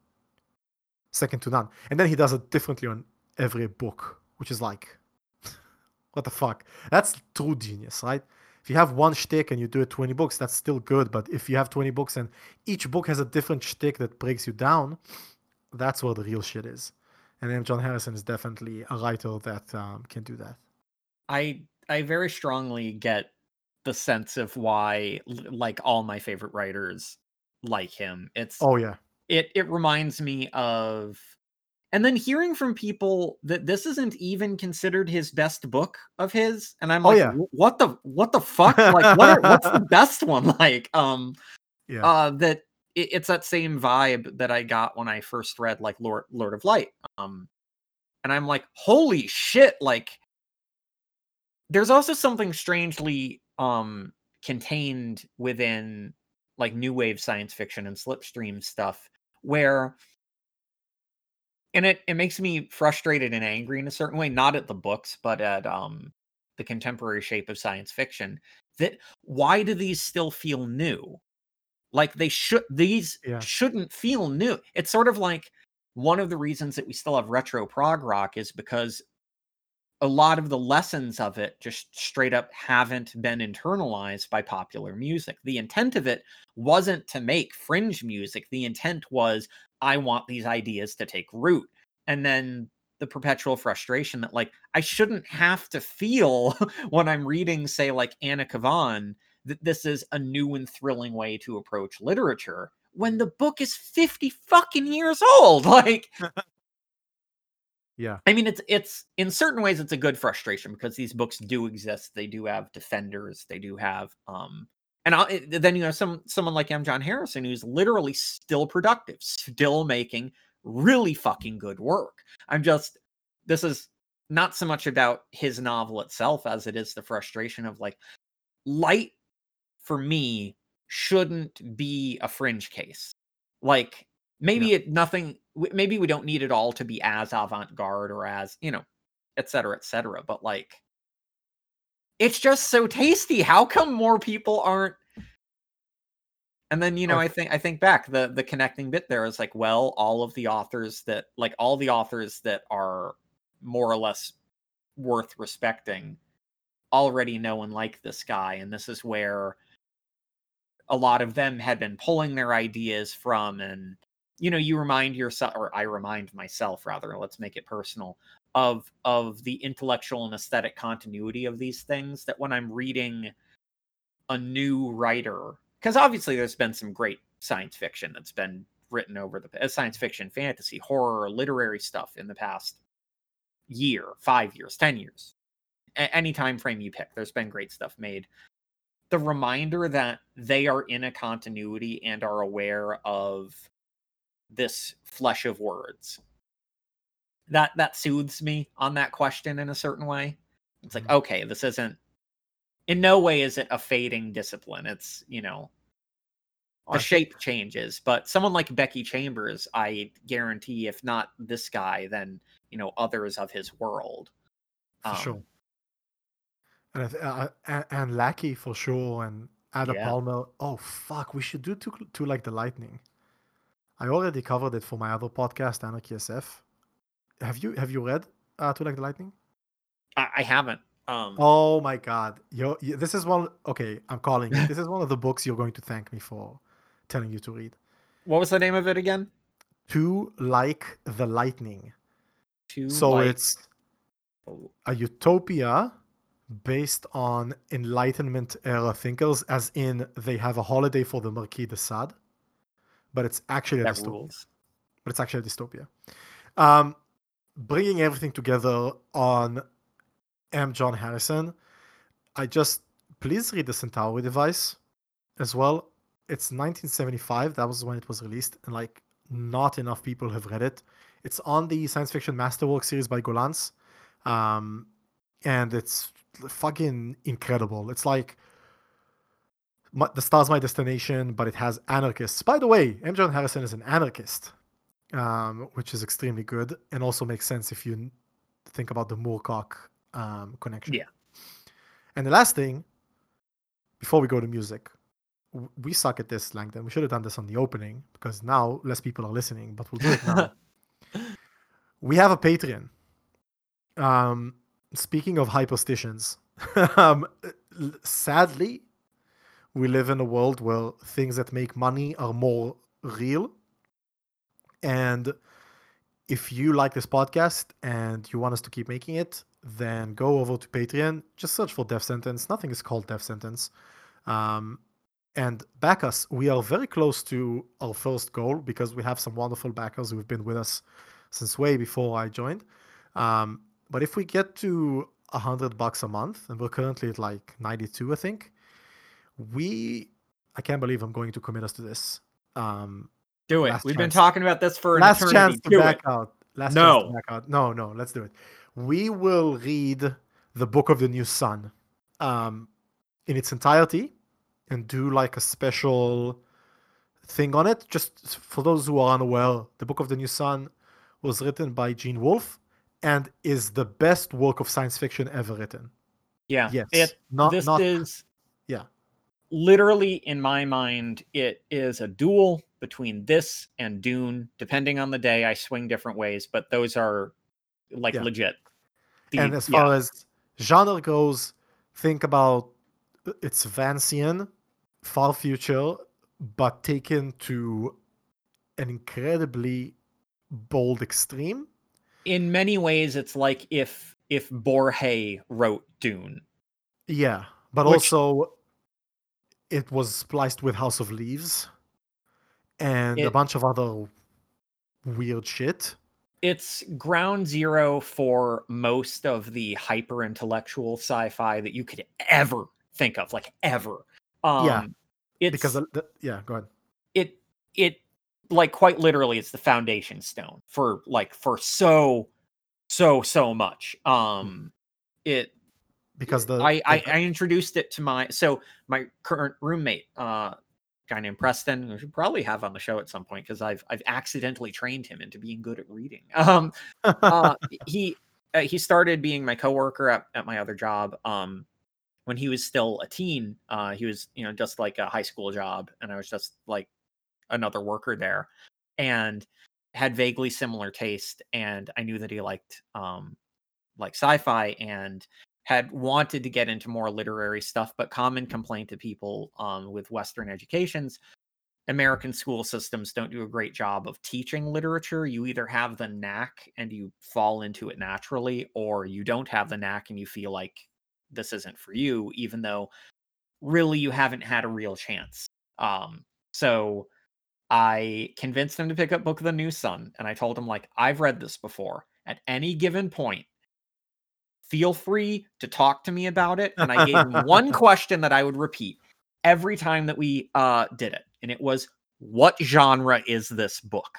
second to none. And then he does it differently on every book, which is like, what the fuck? That's true genius, right? If you have one shtick and you do it 20 books, that's still good. But if you have 20 books and each book has a different shtick that breaks you down, that's where the real shit is. And then John Harrison is definitely a writer that um, can do that. I I very strongly get the sense of why like all my favorite writers like him. It's Oh yeah. it it reminds me of and then hearing from people that this isn't even considered his best book of his and i'm Oh, like yeah. What the what the fuck like what are, what's the best one like um Yeah. uh that it, it's that same vibe that i got when i first read like lord lord of light um and i'm like holy shit like there's also something strangely um contained within like new wave science fiction and slipstream stuff where and it it makes me frustrated and angry in a certain way not at the books but at um the contemporary shape of science fiction that why do these still feel new like they should these Yeah. shouldn't feel new it's sort of like one of the reasons that we still have retro prog rock is because a lot of the lessons of it just straight up haven't been internalized by popular music. The intent of it wasn't to make fringe music. The intent was, I want these ideas to take root. And then the perpetual frustration that, like, I shouldn't have to feel when I'm reading, say, like Anna Kavan, that this is a new and thrilling way to approach literature when the book is 50 fucking years old. Like, yeah. I mean, it's it's in certain ways it's a good frustration because these books do exist. They do have defenders. They do have um, and I'll, then you know some someone like M. John Harrison who's literally still productive, still making really fucking good work. I'm just this is not so much about his novel itself as it is the frustration of like light for me shouldn't be a fringe case. Like maybe it nothing maybe we don't need it all to be as avant-garde or as, you know, et cetera, et cetera. But like it's just so tasty. How come more people aren't and then you know oh. i think i think back the the connecting bit there is like well all of the authors that like all the authors that are more or less worth respecting already know and like this guy and this is where a lot of them had been pulling their ideas from and you know you remind yourself or i remind myself rather let's make it personal of of the intellectual and aesthetic continuity of these things that when i'm reading a new writer because obviously there's been some great science fiction that's been written over the uh, science fiction fantasy horror literary stuff in the past year five years ten years a- any time frame you pick there's been great stuff made. The reminder that they are in a continuity and are aware of this flesh of words that that soothes me on that question in a certain way it's like Mhm. okay this isn't in no way is it a fading discipline it's you know the shape changes but someone like becky chambers i guarantee if not this guy then you know others of his world For Um, sure. And uh, and, and Leckie for sure, and Ada Yeah. Palmer. Oh fuck, we should do two, too like the lightning. I already covered it for my other podcast, Anarchy SF. Have you have you read uh, Too Like the Lightning? I, I haven't um Oh my god, you this is one. Okay, I'm calling it. This is one of the books you're going to thank me for telling you to read. what was the name of it again Too Like the Lightning. Two So Like- it's a utopia based on Enlightenment era thinkers, as in they have a holiday for the Marquis de Sade, but it's actually a dystopia. rules But it's actually a dystopia. Um, bringing everything together on M. John Harrison, I just please read the Centauri device as well. It's 1975. That was when it was released, and like not enough people have read it. It's on the science fiction masterwork series by Gollancz, um, and it's fucking incredible. It's like my, the stars my destination, but it has anarchists. By the way, M. John Harrison is an anarchist, um, which is extremely good, and also makes sense if you think about the Moorcock um, connection. Yeah. And the last thing, before we go to music, we suck at this, Langdon. We should have done this on the opening because now less people are listening, but we'll do it now. we have a Patreon. Um, speaking of hyperstitions, um, sadly, we live in a world where things that make money are more real. And if you like this podcast and you want us to keep making it, then go over to Patreon. Just search for Death Sentence. Nothing is called Death Sentence. Um, and back us. We are very close to our first goal because we have some wonderful backers who've been with us since way before I joined. Um, but if we get to a hundred bucks a month, and we're currently at like ninety-two, I think, we I can't believe I'm going to commit us to this. Um, Do it. We've been talking about this for an last eternity. chance to Do back it. out. Last chance No. to back out. No, no, let's do it. We will read the Book of the New Sun um, in its entirety and do like a special thing on it. Just for those who are unaware, the Book of the New Sun was written by Gene Wolfe and is the best work of science fiction ever written. Yeah. Yes, It, not this not is yeah. Literally in my mind it is a duel between this and dune depending on the day i swing different ways but those are like Yeah. legit The- and as yeah, far as genre goes, think about uh, it's Vancian, far future, but taken to an incredibly bold extreme. in many ways it's like if if borges wrote dune Yeah, but Which- also it was spliced with House of Leaves and a bunch of other weird shit. it's ground zero for most of the hyper intellectual sci-fi that you could ever think of like ever um Yeah, it's Because the, the, yeah, go ahead. it it like quite literally it's the foundation stone for like for so so so much um it Because the I, I i introduced it to my so my current roommate uh guy named preston we should probably have on the show at some point because i've i've accidentally trained him into being good at reading. Um uh, he uh, he started being my coworker at, at my other job um when he was still a teen uh he was you know just like a high school job and i was just like another worker there and had vaguely similar taste and i knew that he liked um like sci-fi and had wanted to get into more literary stuff but common complaint to people um with western educations American school systems don't do a great job of teaching literature. You either have the knack and you fall into it naturally, or you don't have the knack and you feel like this isn't for you, even though really you haven't had a real chance. Um, so I convinced him to pick up Book of the New Sun, and I told him, like, I've read this before. At any given point, feel free to talk to me about it. And I gave him one question that I would repeat every time that we uh did it and it was what genre is this book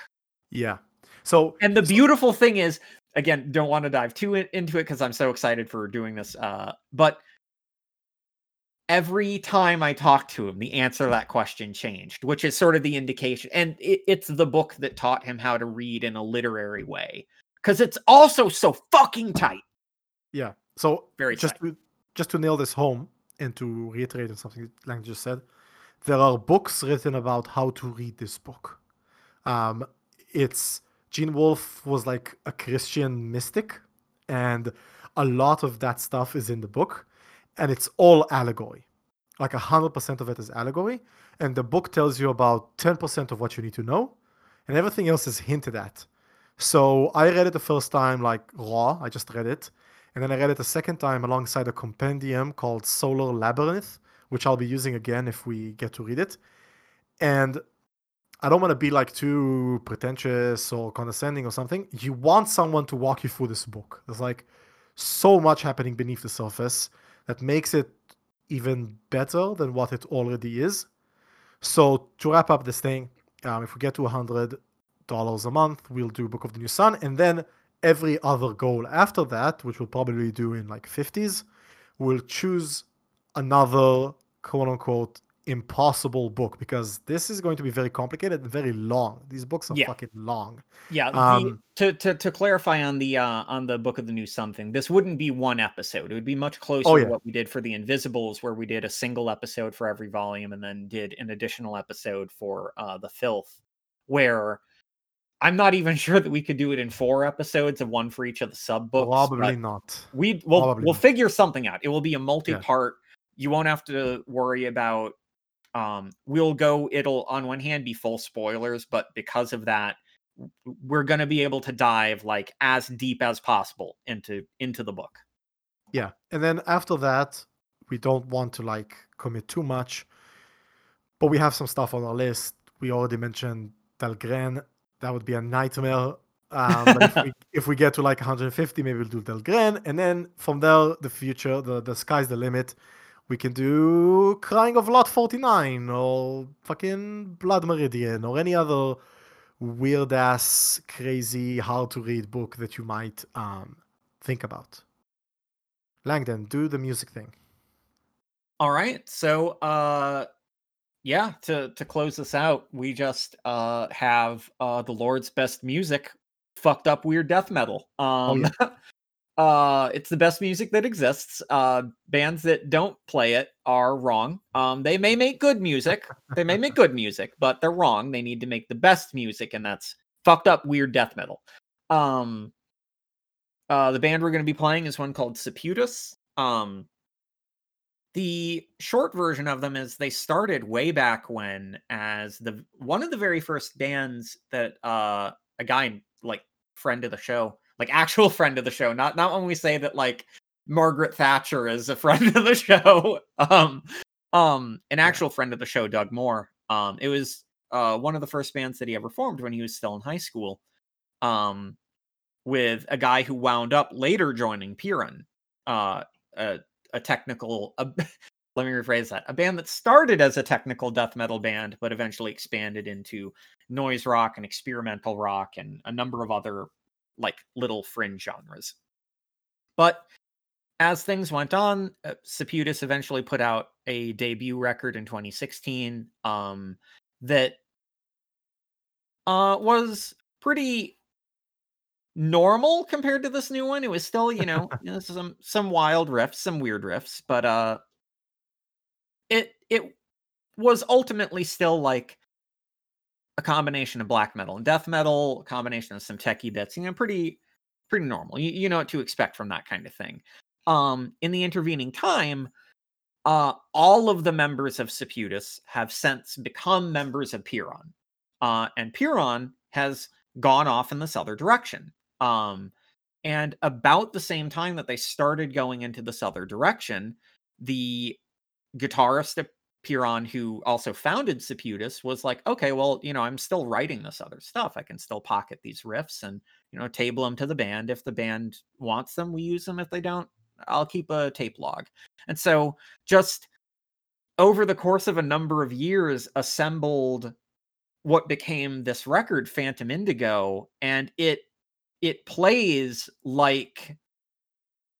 yeah. So and the beautiful thing is again don't want to dive too in- into it because i'm so excited for doing this uh but every time i talked to him the answer to that question changed which is sort of the indication and it, it's the book that taught him how to read in a literary way because it's also so fucking tight Yeah. So Very just tight. to just to nail this home and to reiterate on something Lang just said, there are books written about how to read this book. Um, it's Gene Wolfe was like a Christian mystic, and a lot of that stuff is in the book, and it's all allegory. Like hundred percent of it is allegory, and the book tells you about ten percent of what you need to know, and everything else is hinted at. So I read it the first time like raw. I just read it, and then I read it a second time alongside a compendium called Solar Labyrinth, which I'll be using again if we get to read it. And I don't want to be like too pretentious or condescending or something. You want someone to walk you through this book. There's like so much happening beneath the surface that makes it even better than what it already is. So to wrap up this thing, um, if we get to a hundred dollars a month, we'll do Book of the New Sun, and then every other goal after that, which we'll probably do in like fifties, we'll choose another quote unquote impossible book because this is going to be very complicated and very long. These books are Yeah. fucking long. Yeah, the, Um, to, to to clarify on the uh on the book of the new something, this wouldn't be one episode. It would be much closer Oh, yeah. to what we did for the Invisibles, where we did a single episode for every volume and then did an additional episode for uh the Filth, where I'm not even sure that we could do it in four episodes of one for each of the sub books. Probably not. we will probably we'll not. figure something out. It will be a multi-part. You won't have to worry about um we'll go it'll on one hand be full spoilers, but because of that we're going to be able to dive like as deep as possible into into the book. Yeah, and then after that, we don't want to like commit too much, but we have some stuff on our list. We already mentioned Dhalgren. That would be a nightmare. Um, but if, we, if we get to like 150, maybe we'll do Dhalgren, and then from there, the future, the the sky's the limit. We can do Crying of Lot 49 or fucking Blood Meridian or any other weird ass, crazy, hard to read book that you might um, think about. Langdon, do the music thing. All right. So uh yeah, to to close this out, we just uh have uh the Lord's best music, fucked up weird death metal. Um uh it's the best music that exists. Uh bands that don't play it are wrong. Um they may make good music. they may make good music, but they're wrong. They need to make the best music and that's fucked up weird death metal. Um uh the band we're going to be playing is one called Seputus. Um the short version of them is they started way back when as the one of the very first bands that uh a guy like friend of the show like actual friend of the show not not when we say that like margaret thatcher is a friend of the show um um an actual friend of the show doug moore um it was uh one of the first bands that he ever formed when he was still in high school um with a guy who wound up later joining Pyrrhon, uh a a technical a, let me rephrase that a band that started as a technical death metal band but eventually expanded into noise rock and experimental rock and a number of other like little fringe genres. But as things went on uh, eventually put out a debut record in 2016 um that uh was pretty normal compared to this new one. It was still, you know, you know, some some wild riffs, some weird riffs, but uh it it was ultimately still like a combination of black metal and death metal, a combination of some techie bits, you know, pretty pretty normal. You, you know what to expect from that kind of thing. Um in the intervening time, uh all of the members of Seputus have since become members of Pyrrhon. Uh and Pyrrhon has gone off in this other direction. Um, and about the same time that they started going into this other direction, the guitarist Pyrrhon, who also founded Seputus, was like, okay, well, you know, I'm still writing this other stuff. I can still pocket these riffs and, you know, table them to the band. If the band wants them, we use them. If they don't, I'll keep a tape log. And so just over the course of a number of years, assembled what became this record, Phantom Indigo, and it it plays like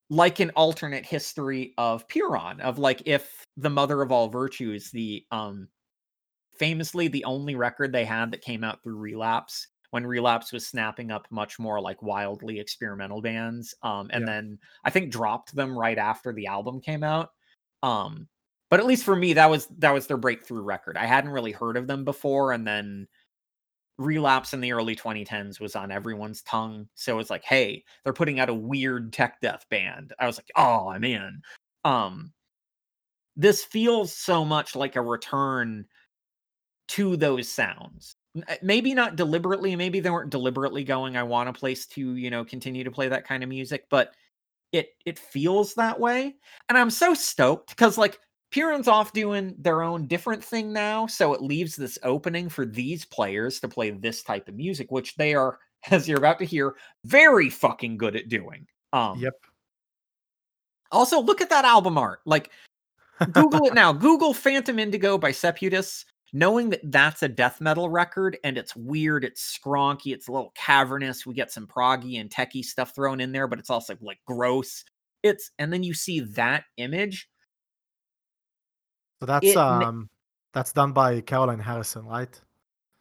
like an alternate history of Pyrrhon, of like if the mother of all virtues, the um famously the only record they had that came out through relapse when relapse was snapping up much more like wildly experimental bands um and Yeah. then i think dropped them right after the album came out um but at least for me that was that was their breakthrough record i hadn't really heard of them before and then relapse in the early 2010s was on everyone's tongue so it's like hey they're putting out a weird tech death band. I was like oh i'm in. Um this feels so much like a return to those sounds. Uh, maybe not deliberately maybe they weren't deliberately going i want a place to you know continue to play that kind of music but it it feels that way and i'm so stoked because like Pyrrhon's off doing their own different thing now, so it leaves this opening for these players to play this type of music, which they are, as you're about to hear, very fucking good at doing. Um, Yep. Also, look at that album art. Like, Google it now. Google Phantom Indigo by Seputus. Knowing that that's a death metal record and it's weird, it's skronky, it's a little cavernous. We get some proggy and techie stuff thrown in there, but it's also like gross. It's and then you see that image. So that's It um that's done by Caroline Harrison, right?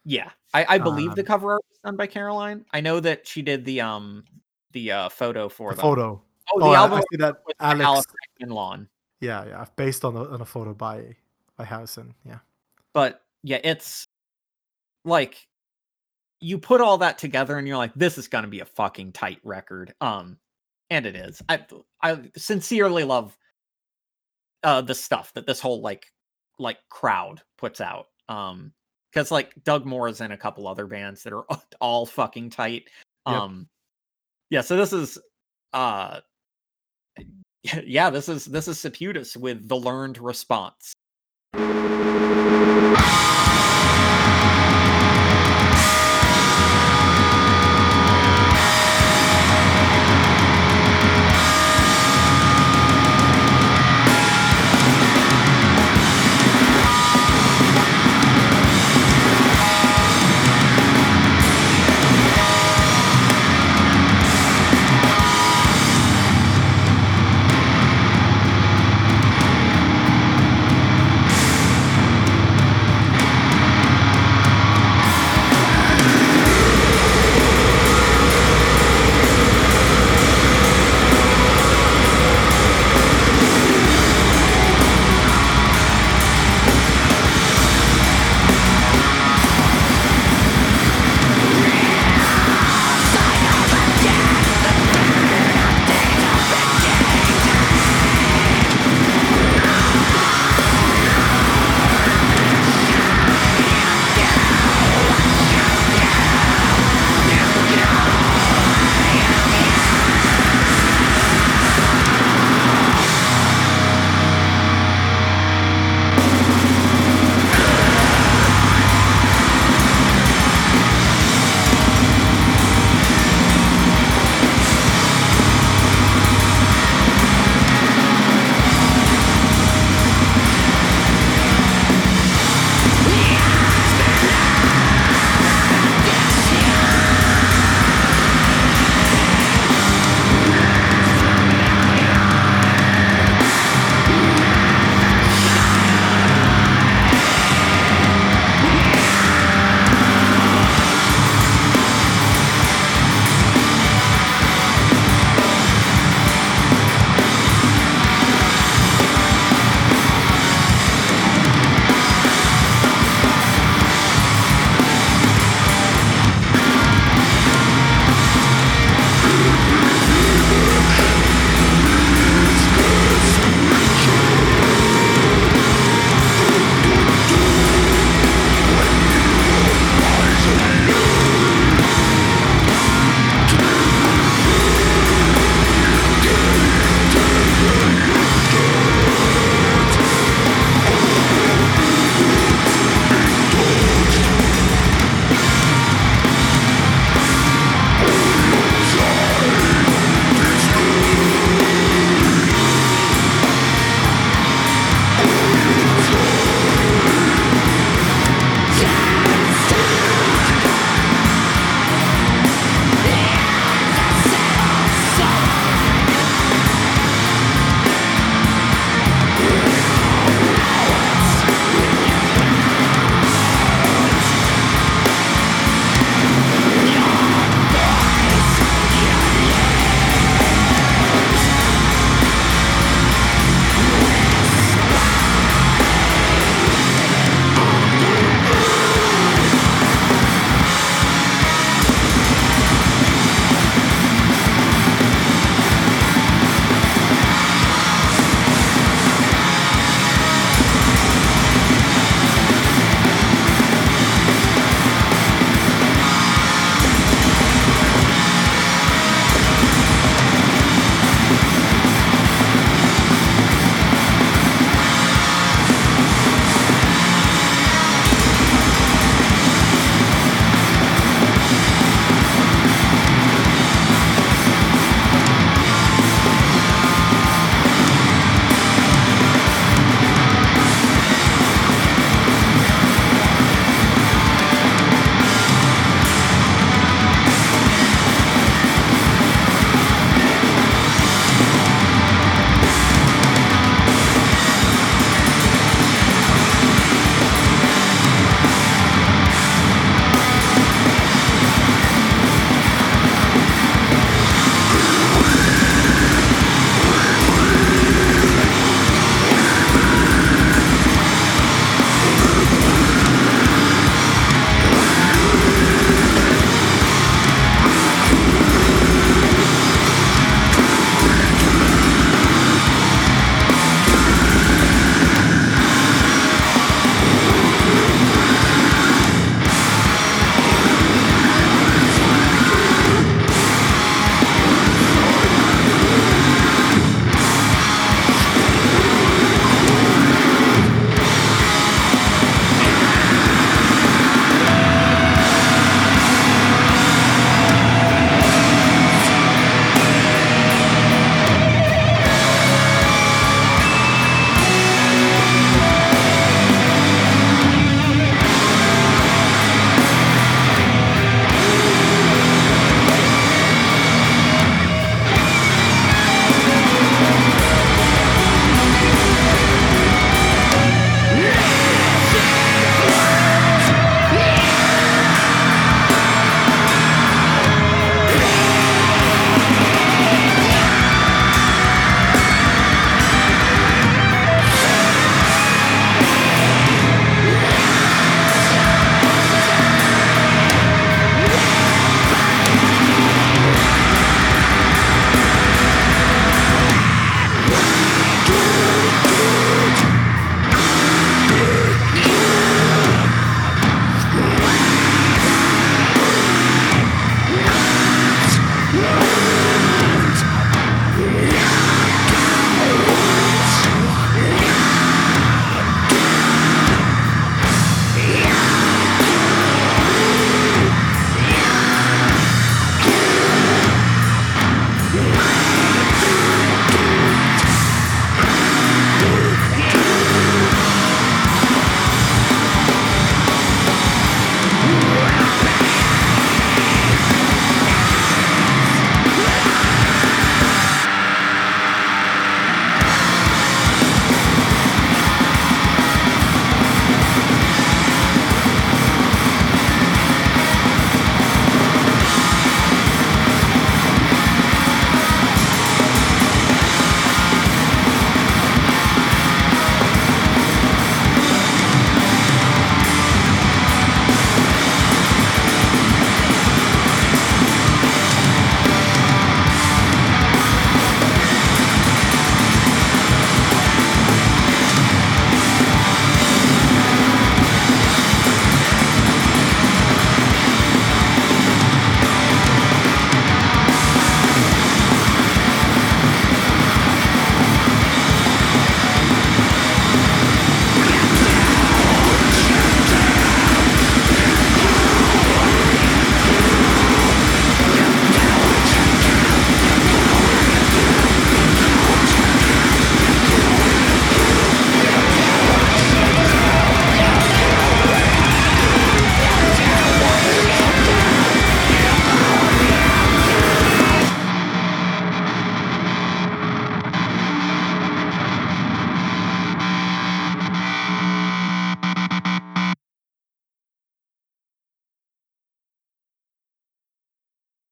Yeah, I, I believe the Um, cover art was done by Caroline. I know that she did the um the uh photo for The them. photo. Oh, the Oh, album I art see that Alex. Alex and Lawn. Yeah, yeah, based on a, on a photo by by Harrison. Yeah. But yeah, it's like you put all that together and you're like, this is gonna be a fucking tight record. Um, and it is. I I sincerely love uh the stuff that this whole like like crowd puts out. Um, because like Doug Moore is in a couple other bands that are all fucking tight. Yep. Um, yeah. So this is uh yeah, this is this is Seputus with the learned response.